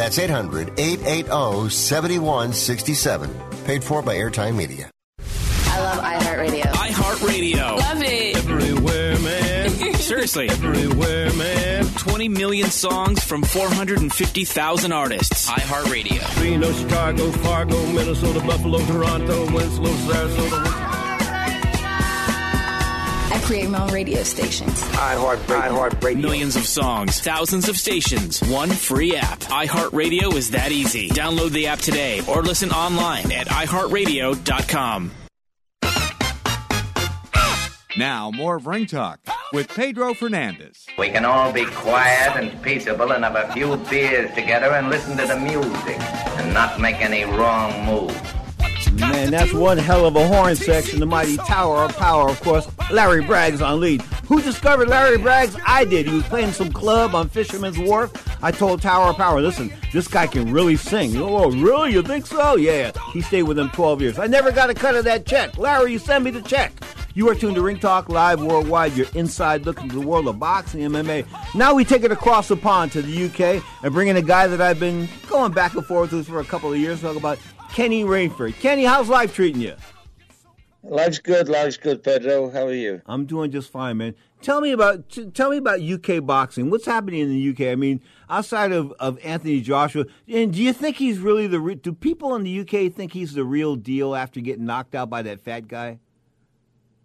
That's 800 880 7167. Paid for by Airtime Media. I love iHeartRadio. iHeartRadio. Love it. Everywhere, man. [LAUGHS] Seriously. Everywhere, man. 20 million songs from 450,000 artists. iHeartRadio. Reno, Chicago, Fargo, Minnesota, Buffalo, Toronto, Winslow, Sarasota. I create my own radio stations. iHeart, iHeart Millions of songs, thousands of stations, one free app. iHeartRadio is that easy. Download the app today or listen online at iHeartRadio.com. Now, more of Ring Talk with Pedro Fernandez. We can all be quiet and peaceable and have a few beers together and listen to the music and not make any wrong moves. Man, that's one hell of a horn section. The mighty Tower of Power, of course. Larry Braggs on lead. Who discovered Larry Braggs? I did. He was playing some club on Fisherman's Wharf. I told Tower of Power, listen, this guy can really sing. Oh, really? You think so? Yeah. He stayed with him 12 years. I never got a cut of that check. Larry, you send me the check. You are tuned to Ring Talk Live Worldwide, your inside look into the world of boxing, MMA. Now we take it across the pond to the UK and bring in a guy that I've been going back and forth with for a couple of years. Talk about Kenny Rainford. Kenny, how's life treating you? Life's good. Life's good, Pedro. How are you? I'm doing just fine, man. Tell me about t- tell me about UK boxing. What's happening in the UK? I mean, outside of, of Anthony Joshua, and do you think he's really the? Re- do people in the UK think he's the real deal after getting knocked out by that fat guy?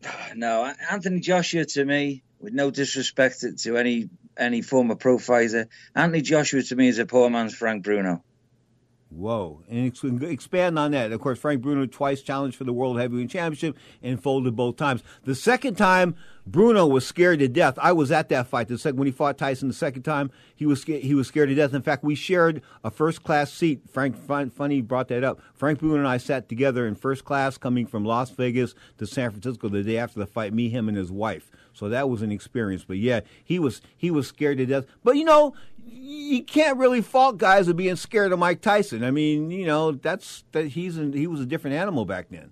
[SIGHS] No, Anthony Joshua to me, with no disrespect to any any former pro fighter, Anthony Joshua to me is a poor man's Frank Bruno. Whoa. And ex- expand on that. Of course, Frank Bruno twice challenged for the World Heavyweight Championship and folded both times. The second time, Bruno was scared to death. I was at that fight. The second when he fought Tyson the second time, he was he was scared to death. In fact, we shared a first class seat. Frank fun, funny brought that up. Frank Bruno and I sat together in first class coming from Las Vegas to San Francisco the day after the fight. Me, him, and his wife. So that was an experience. But yeah, he was he was scared to death. But you know, you can't really fault guys of being scared of Mike Tyson. I mean, you know, that's that he's an, he was a different animal back then.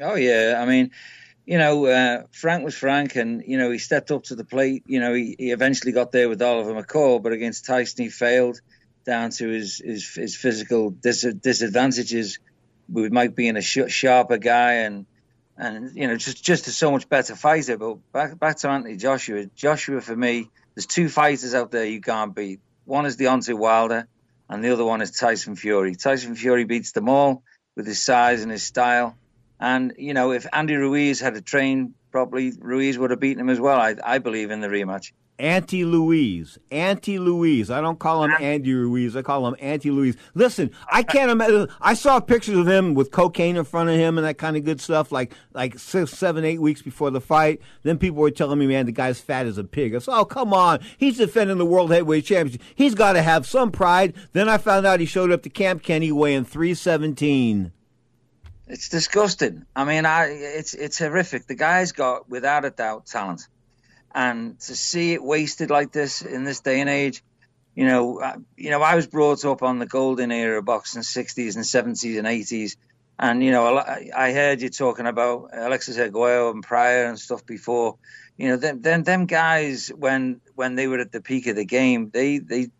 Oh yeah, I mean, you know, uh, Frank was Frank, and you know he stepped up to the plate. You know, he, he eventually got there with Oliver McCall, but against Tyson he failed down to his his, his physical dis- disadvantages with Mike being a sh- sharper guy and and you know just just a so much better fighter. But back back to Anthony Joshua. Joshua for me, there's two fighters out there you can't beat. One is Deontay Wilder, and the other one is Tyson Fury. Tyson Fury beats them all with his size and his style. And you know, if Andy Ruiz had to train properly, Ruiz would have beaten him as well. I, I believe in the rematch. Auntie Louise. Auntie Louise. I don't call him Andy Ruiz. I call him Auntie Louise. Listen, I can't imagine. I saw pictures of him with cocaine in front of him and that kind of good stuff, like like six, seven, eight weeks before the fight. Then people were telling me, man, the guy's fat as a pig. I said, oh, come on. He's defending the World Heavyweight Championship. He's got to have some pride. Then I found out he showed up to Camp Kenny weighing 317. It's disgusting. I mean, I it's it's horrific. The guy's got, without a doubt, talent, and to see it wasted like this in this day and age, you know, I, you know, I was brought up on the golden era of boxing, '60s and '70s and '80s, and you know, I, I heard you talking about Alexis Arguello and Pryor and stuff before. You know, then then them guys when when they were at the peak of the game, they they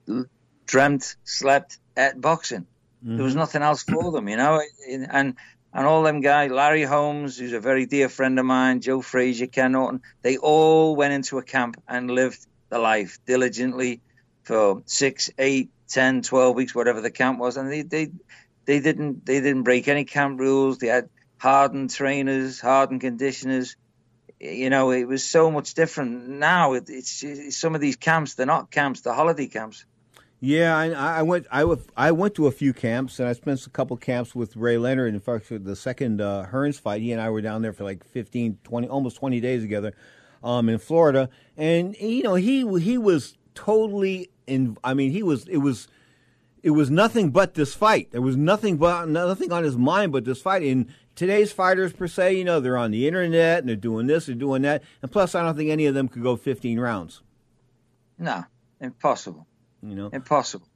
dreamt, slept at boxing. There was mm-hmm. nothing else for them, you know, and and all them guys, Larry Holmes, who's a very dear friend of mine, Joe Frazier, Ken Norton, they all went into a camp and lived the life diligently for six, eight, ten, twelve weeks, whatever the camp was, and they they they didn't they didn't break any camp rules. They had hardened trainers, hardened conditioners. You know, it was so much different. Now it, it's, it's some of these camps. They're not camps. They're holiday camps. Yeah, I, I went. I, I went to a few camps, and I spent a couple camps with Ray Leonard. In fact, the second uh, Hearns fight, he and I were down there for like 15, 20, almost twenty days together, um, in Florida. And you know, he he was totally in. I mean, he was. It was. It was nothing but this fight. There was nothing but nothing on his mind but this fight. And today's fighters, per se, you know, they're on the internet and they're doing this, they're doing that. And plus, I don't think any of them could go fifteen rounds. No, impossible. You know, impossible.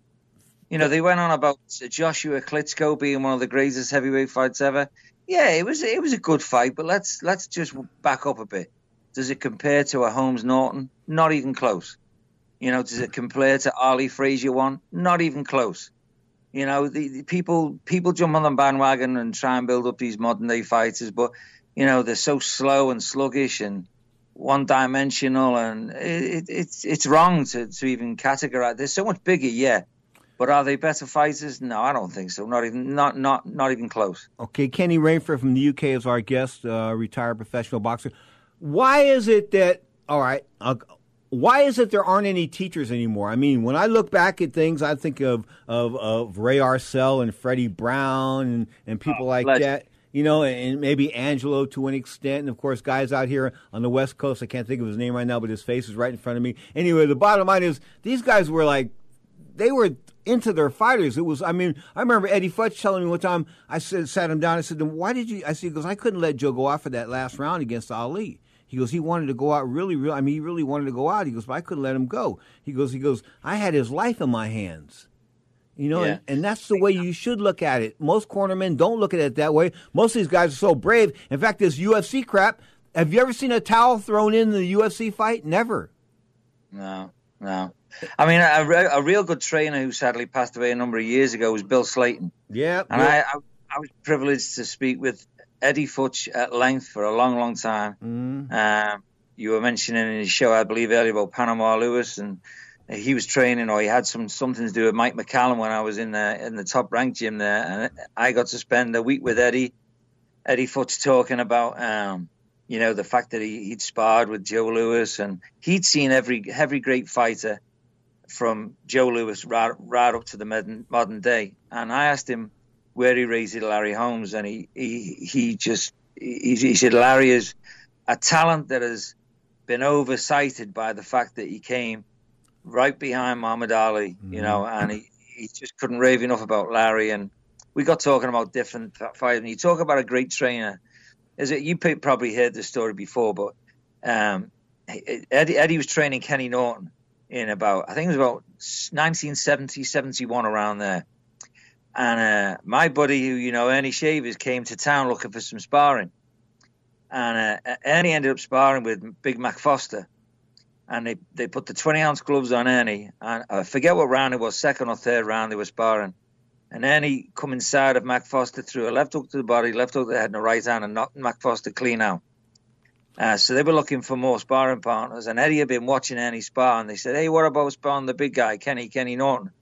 You know, they went on about uh, Joshua Klitschko being one of the greatest heavyweight fights ever. Yeah, it was it was a good fight, but let's let's just back up a bit. Does it compare to a Holmes Norton? Not even close. You know, does it compare to Ali Frazier one? Not even close. You know, the, the people people jump on the bandwagon and try and build up these modern day fighters, but you know they're so slow and sluggish and one dimensional, and it, it, it's it's wrong to, to even categorize. They're so much bigger, yeah, but are they better fighters? No, I don't think so. Not even not not not even close. Okay, Kenny Rainford from the UK is our guest, uh, retired professional boxer. Why is it that all right? I'll, why is it there aren't any teachers anymore? I mean, when I look back at things, I think of of, of Ray Arcel and Freddie Brown and, and people oh, like legend. that you know, and maybe Angelo to an extent. And of course, guys out here on the West Coast, I can't think of his name right now, but his face is right in front of me. Anyway, the bottom line is these guys were like, they were into their fighters. It was, I mean, I remember Eddie Futch telling me one time, I said, sat him down, I said, why did you, I said, because I couldn't let Joe go out for that last round against Ali. He goes, he wanted to go out really, really, I mean, he really wanted to go out. He goes, but I couldn't let him go. He goes, he goes, I had his life in my hands. You know, yeah. and, and, that's the way you should look at it. Most cornermen don't look at it that way. Most of these guys are so brave. In fact, this UFC crap. Have you ever seen a towel thrown in the UFC fight? Never. No, no. I mean, a, a real good trainer who sadly passed away a number of years ago was Bill Slayton. Yeah. And I, I, I, was privileged to speak with Eddie Futch at length for a long, long time. Mm. Um, you were mentioning in his show, I believe, earlier about Panama Lewis and he was training or he had some something to do with Mike McCallum when I was in the in the top ranked gym there, and I got to spend a week with Eddie. Eddie Futch talking about um, you know the fact that he, he'd sparred with Joe Louis and he'd seen every every great fighter from Joe Louis right, right up to the modern, modern day, and I asked him where he raised Larry Holmes, and he he he just he, he said Larry is a talent that has been oversighted by the fact that he came right behind Muhammad Ali, you know, mm-hmm. and he, he just couldn't rave enough about Larry. And we got talking about different fights. And you talk about a great trainer. Is it you probably heard this story before, but um, Eddie, Eddie was training Kenny Norton in about I think it was about 1970, 71 around there. And uh, my buddy, who you know, Ernie Shavers, came to town looking for some sparring, and uh, Ernie ended up sparring with Big Mac Foster and they, they put the 20 ounce gloves on Ernie. And I forget what round it was, second or third round they were sparring. And Ernie come inside of Mac Foster through a left hook to the body, left hook to the head, and a right hand, and knocked Mac Foster clean out. Uh, so they were looking for more sparring partners. And Eddie had been watching Ernie spar, and they said, Hey, what about sparring the big guy, Kenny, Kenny Norton?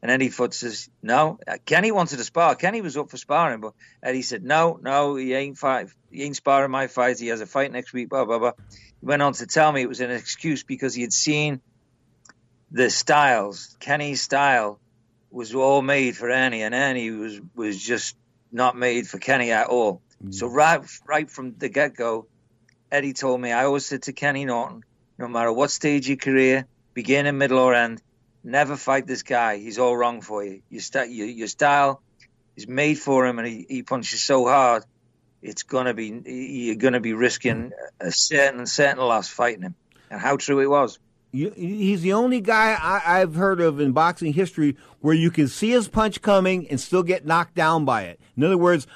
And Eddie Foot says, No. Uh, Kenny wanted to spar. Kenny was up for sparring, but Eddie said, No, no, he ain't fight. He ain't sparring my fight. He has a fight next week, blah, blah, blah He went on to tell me it was an excuse because he had seen the styles. Kenny's style was all made for Ernie, and Ernie was was just not made for Kenny at all. Mm. So right right from the get go, Eddie told me I always said to Kenny Norton, no matter what stage of your career, beginning, middle, or end, never fight this guy. He's all wrong for you. Your, st- your, your style is made for him, and he, he punches so hard it's gonna be you're gonna be risking a certain certain loss fighting him, and how true it was. You, he's the only guy I, have heard of in boxing history where you can see his punch coming and still get knocked down by it. In other words,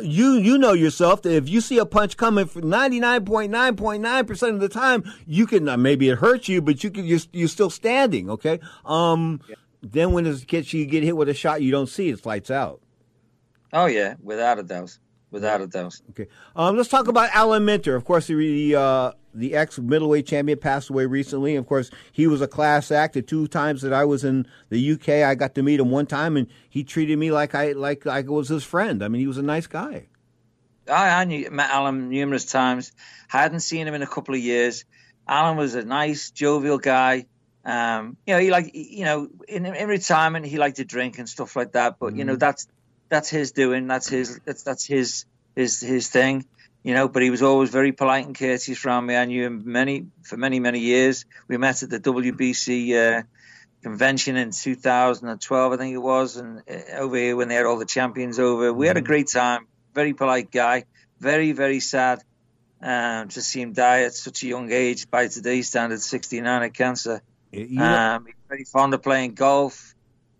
you you know yourself that if you see a punch coming for 99.9.9% of the time, you can uh, maybe it hurts you, but you can you're, you're still standing. Okay. Um. Yeah. Then when it gets you get hit with a shot you don't see, it lights out. Oh yeah, without a doubt without a doubt. Okay, um, let's talk about Alan Minter. Of course, the uh, the ex middleweight champion passed away recently. Of course, he was a class act. The two times that I was in the UK, I got to meet him one time, and he treated me like I like like I was his friend. I mean, he was a nice guy. I, I knew, met Alan numerous times. Hadn't seen him in a couple of years. Alan was a nice, jovial guy. Um, you know, he like you know, in in retirement, he liked to drink and stuff like that. But you know, Mhm. that's that's his doing. That's his that's that's his his his thing. You know, but he was always very polite and courteous around me. I knew him many for many many years. We met at the WBC uh, convention in 2012, I think it was, and uh, over here when they had all the champions over. We had a great time. Very polite guy. Very very sad um, to see him die at such a young age. By today's standards, 69 of cancer. Know- Um, he's very fond of playing golf.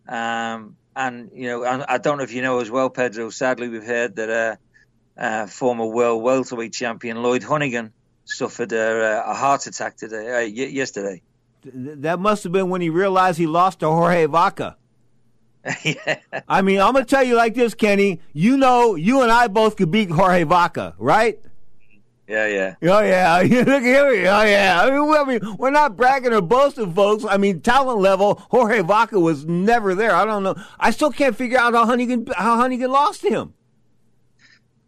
Um, and, you know, I, I don't know if you know as well, Pedro, sadly, we've heard that uh, uh, former world welterweight champion Lloyd Honeyghan suffered a, a heart attack today, uh, yesterday. That must have been when he realized he lost to Jorge Vaca. [LAUGHS] I mean, I'm gonna tell you like this, Kenny. You know, you and I both could beat Jorge Vaca, right? Yeah, yeah. Oh yeah, [LAUGHS] look here. Oh yeah. I mean, we- I mean, we're not bragging or boasting, folks. I mean, talent level, Jorge Vaca was never there. I don't know. I still can't figure out how Honeyghan how Honeyghan lost him.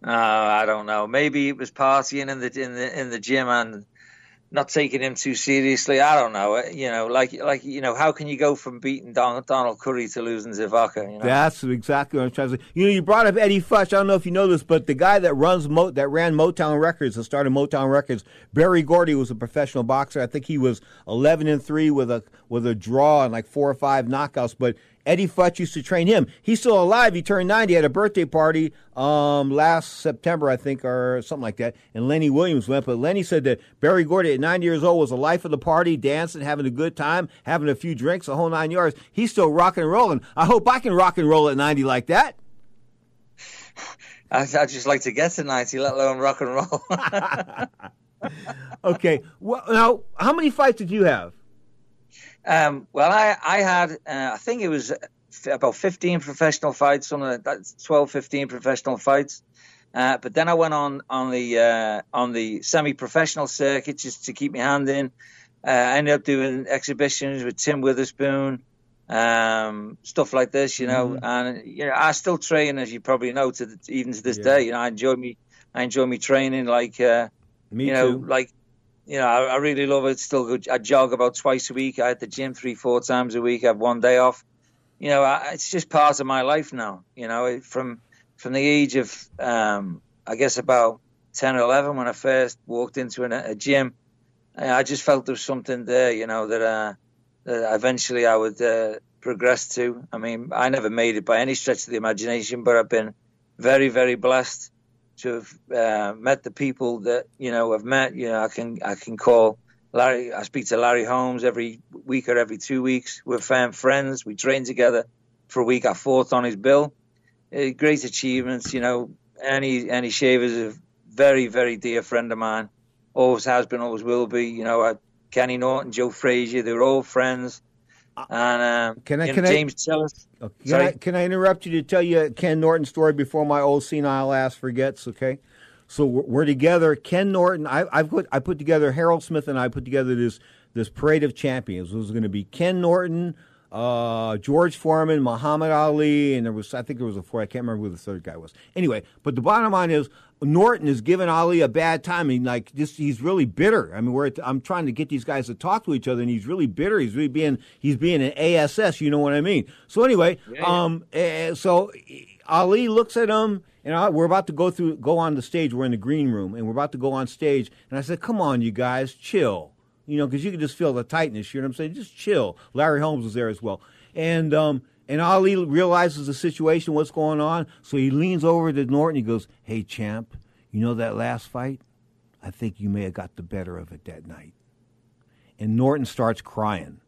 Uh, I don't know. Maybe it was partying in the in the in the gym and not taking him too seriously. I don't know. Uh, You know, like like you know, how can you go from beating Don, Donald Curry to losing to Vaca? You know? That's exactly what I'm trying to say. You know, you brought up Eddie Futch. I don't know if you know this, but the guy that runs Mo- that ran Motown Records, that started Motown Records, Berry Gordy was a professional boxer. I think he was 11 and three with a with a draw and like four or five knockouts. But Eddie Futch used to train him. He's still alive. He turned 90. He had a birthday party um, last September, I think, or something like that. And Lenny Williams went. But Lenny said that Berry Gordy at 90 years old was the life of the party, dancing, having a good time, having a few drinks, a whole nine yards. He's still rocking and rolling. I hope I can rock and roll at 90 like that. [LAUGHS] I, I just like to get to ninety, let alone rock and roll. [LAUGHS] [LAUGHS] Okay. Well, now, how many fights did you have? Um, well, I, I had, uh, I think it was about 15 professional fights, something like that, 12, 15 professional fights. Uh, but then I went on on the uh, on the semi-professional circuit just to keep my hand in. Uh, I ended up doing exhibitions with Tim Witherspoon, um, stuff like this, you know. Mhm. And you know, I still train, as you probably know, to the, even to this Yeah. day. You know, I enjoy me, I enjoy me training. Like, uh, Me you know, too. like you know, I, I really love it. Still, good. I jog about twice a week. I at the gym three, four times a week. I have one day off. You know, I, it's just part of my life now. You know, from from the age of, um, I guess about ten or eleven when I first walked into an, a gym, I just felt there was something there. You know that, uh, that eventually I would uh, progress to. I mean, I never made it by any stretch of the imagination, but I've been very, very blessed to have uh, met the people that you know I've met. You know, I can I can call Larry. I speak to Larry Holmes every week or every two weeks. We're firm friends. We train together for a week. I fought on his bill. Uh, great achievements. You know, Ernie Ernie Shavers a very very dear friend of mine. Always has been, always will be. You know, I, Kenny Norton, Joe Frazier, they were all friends. And um, Can I- you know, can I- James Tillis. Can Sorry? I, can I interrupt you to tell you a Ken Norton story before my old senile ass forgets? Okay, so we're, we're together. Ken Norton. I, I put I put together Harold Smith and I put together this this parade of champions. It was going to be Ken Norton, uh, George Foreman, Muhammad Ali, and there was I think there was a four. I can't remember who the third guy was. Anyway, but the bottom line is Norton is giving Ali a bad time. I mean, like just he's really bitter. I mean, we're I'm trying to get these guys to talk to each other, and he's really bitter. He's really being he's being an ASS. You know what I mean? So anyway, Yeah. um, eh, so Ali looks at him, and I, we're about to go through go on the stage. We're in the green room, and we're about to go on stage. And I said, "Come on, you guys, chill." You know, because you can just feel the tightness. You know what I'm saying? Just chill. Larry Holmes was there as well, and um, and Ali realizes the situation, what's going on. So he leans over to Norton. He goes, "Hey, champ, you know that last fight? I think you may have got the better of it that night." And Norton starts crying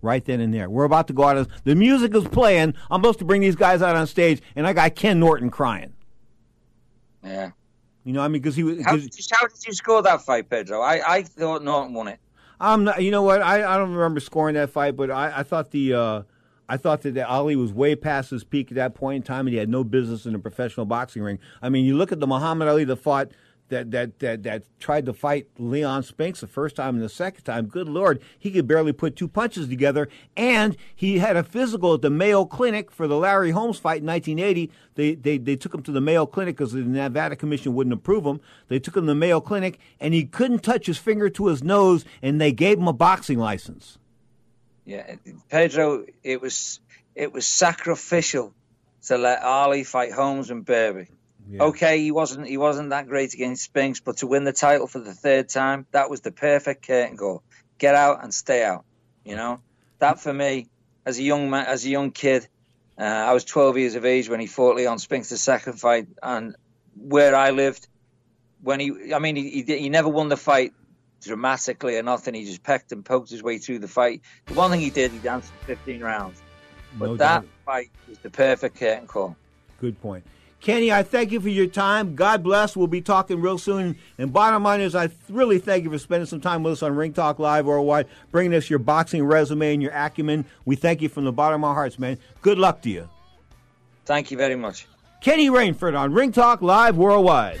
right then and there. We're about to go out. Of, the music is playing. I'm supposed to bring these guys out on stage, and I got Ken Norton crying. Yeah. You know, I mean, because he was. How did, you, how did you score that fight, Pedro? I, I thought Norton won it. I'm not. You know what? I, I don't remember scoring that fight, but I, I thought the uh, I thought that Ali was way past his peak at that point in time, and he had no business in a professional boxing ring. I mean, you look at the Muhammad Ali that fought that that that that tried to fight Leon Spinks the first time and the second time. Good lord, he could barely put two punches together. And he had a physical at the Mayo Clinic for the Larry Holmes fight in 1980. They they they took him to the Mayo Clinic because the Nevada Commission wouldn't approve him. They took him to the Mayo Clinic, and he couldn't touch his finger to his nose, and they gave him a boxing license. Yeah, Pedro, it was it was sacrificial to let Ali fight Holmes and Berbick. Yeah. Okay, he wasn't he wasn't that great against Spinks, but to win the title for the third time, that was the perfect curtain call. Get out and stay out. You know, that for me, as a young man, as a young kid, uh, I was 12 years of age when he fought Leon Spinks the second fight, and where I lived, when he, I mean, he, he, he never won the fight dramatically or nothing. He just pecked and poked his way through the fight. The one thing he did, he danced 15 rounds. But no that doubt. fight was the perfect curtain call. Good point. Kenny, I thank you for your time. God bless. We'll be talking real soon. And bottom line is, I really thank you for spending some time with us on Ring Talk Live Worldwide, bringing us your boxing resume and your acumen. We thank you from the bottom of our hearts, man. Good luck to you. Thank you very much. Kenny Rainford on Ring Talk Live Worldwide.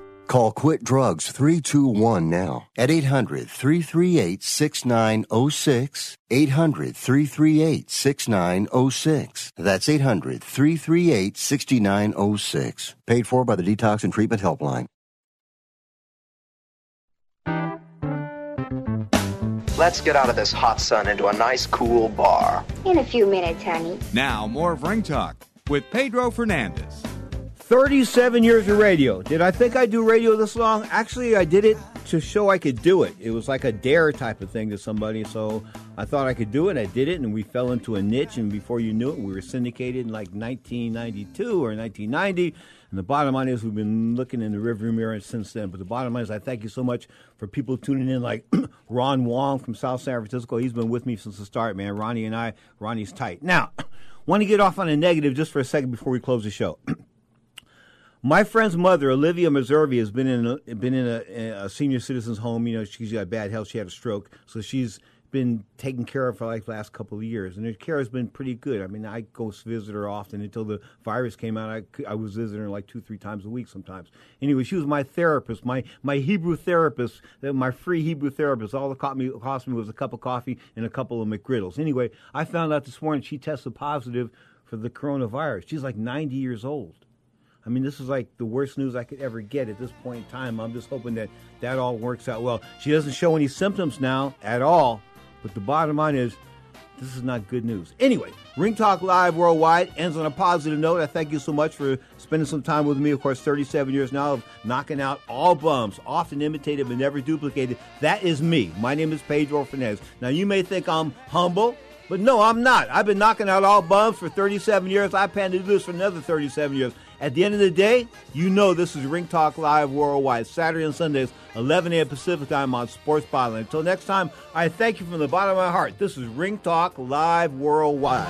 Call Quit Drugs 321 now at 800 338 6906. 800 338 6906. That's 800 338 6906. Paid for by the Detox and Treatment Helpline. Let's get out of this hot sun into a nice cool bar. In a few minutes, honey. Now, more of Ring Talk with Pedro Fernandez. 37 years of radio. Did I think I'd do radio this long? Actually, I did it to show I could do it. It was like a dare type of thing to somebody. So I thought I could do it. I did it, and we fell into a niche. And before you knew it, we were syndicated in like 1992 or 1990. And the bottom line is, we've been looking in the rearview mirror since then. But the bottom line is, I thank you so much for people tuning in, like [CLEARS THROAT] Ron Wong from South San Francisco. He's been with me since the start, man. Ronnie and I, Ronnie's tight. Now, [CLEARS THROAT] want to get off on a negative just for a second before we close the show. [CLEARS THROAT] My friend's mother, Olivia Meservi, has been in a, been in a, a, senior citizens home. You know, she's got bad health. She had a stroke, so she's been taken care of for like the last couple of years, and her care has been pretty good. I mean, I go visit her often until the virus came out. I, I was visiting her like two, three times a week sometimes. Anyway, she was my therapist, my my Hebrew therapist, uh, my free Hebrew therapist. All it cost me, cost me was a cup of coffee and a couple of McGriddles. Anyway, I found out this morning she tested positive for the coronavirus. She's like 90 years old. I mean, this is like the worst news I could ever get at this point in time. I'm just hoping that that all works out well. She doesn't show any symptoms now at all, but the bottom line is this is not good news. Anyway, Ring Talk Live Worldwide ends on a positive note. I thank you so much for spending some time with me. Of course, 37 years now of knocking out all bums, often imitated but never duplicated. That is me. My name is Pedro Fernandez. Now, you may think I'm humble. But no, I'm not. I've been knocking out all bums for 37 years. I plan to do this for another 37 years. At the end of the day, you know this is Ring Talk Live Worldwide, Saturday and Sundays, 11 a.m. Pacific time on Sports Byline. Until next time, I thank you from the bottom of my heart. This is Ring Talk Live Worldwide.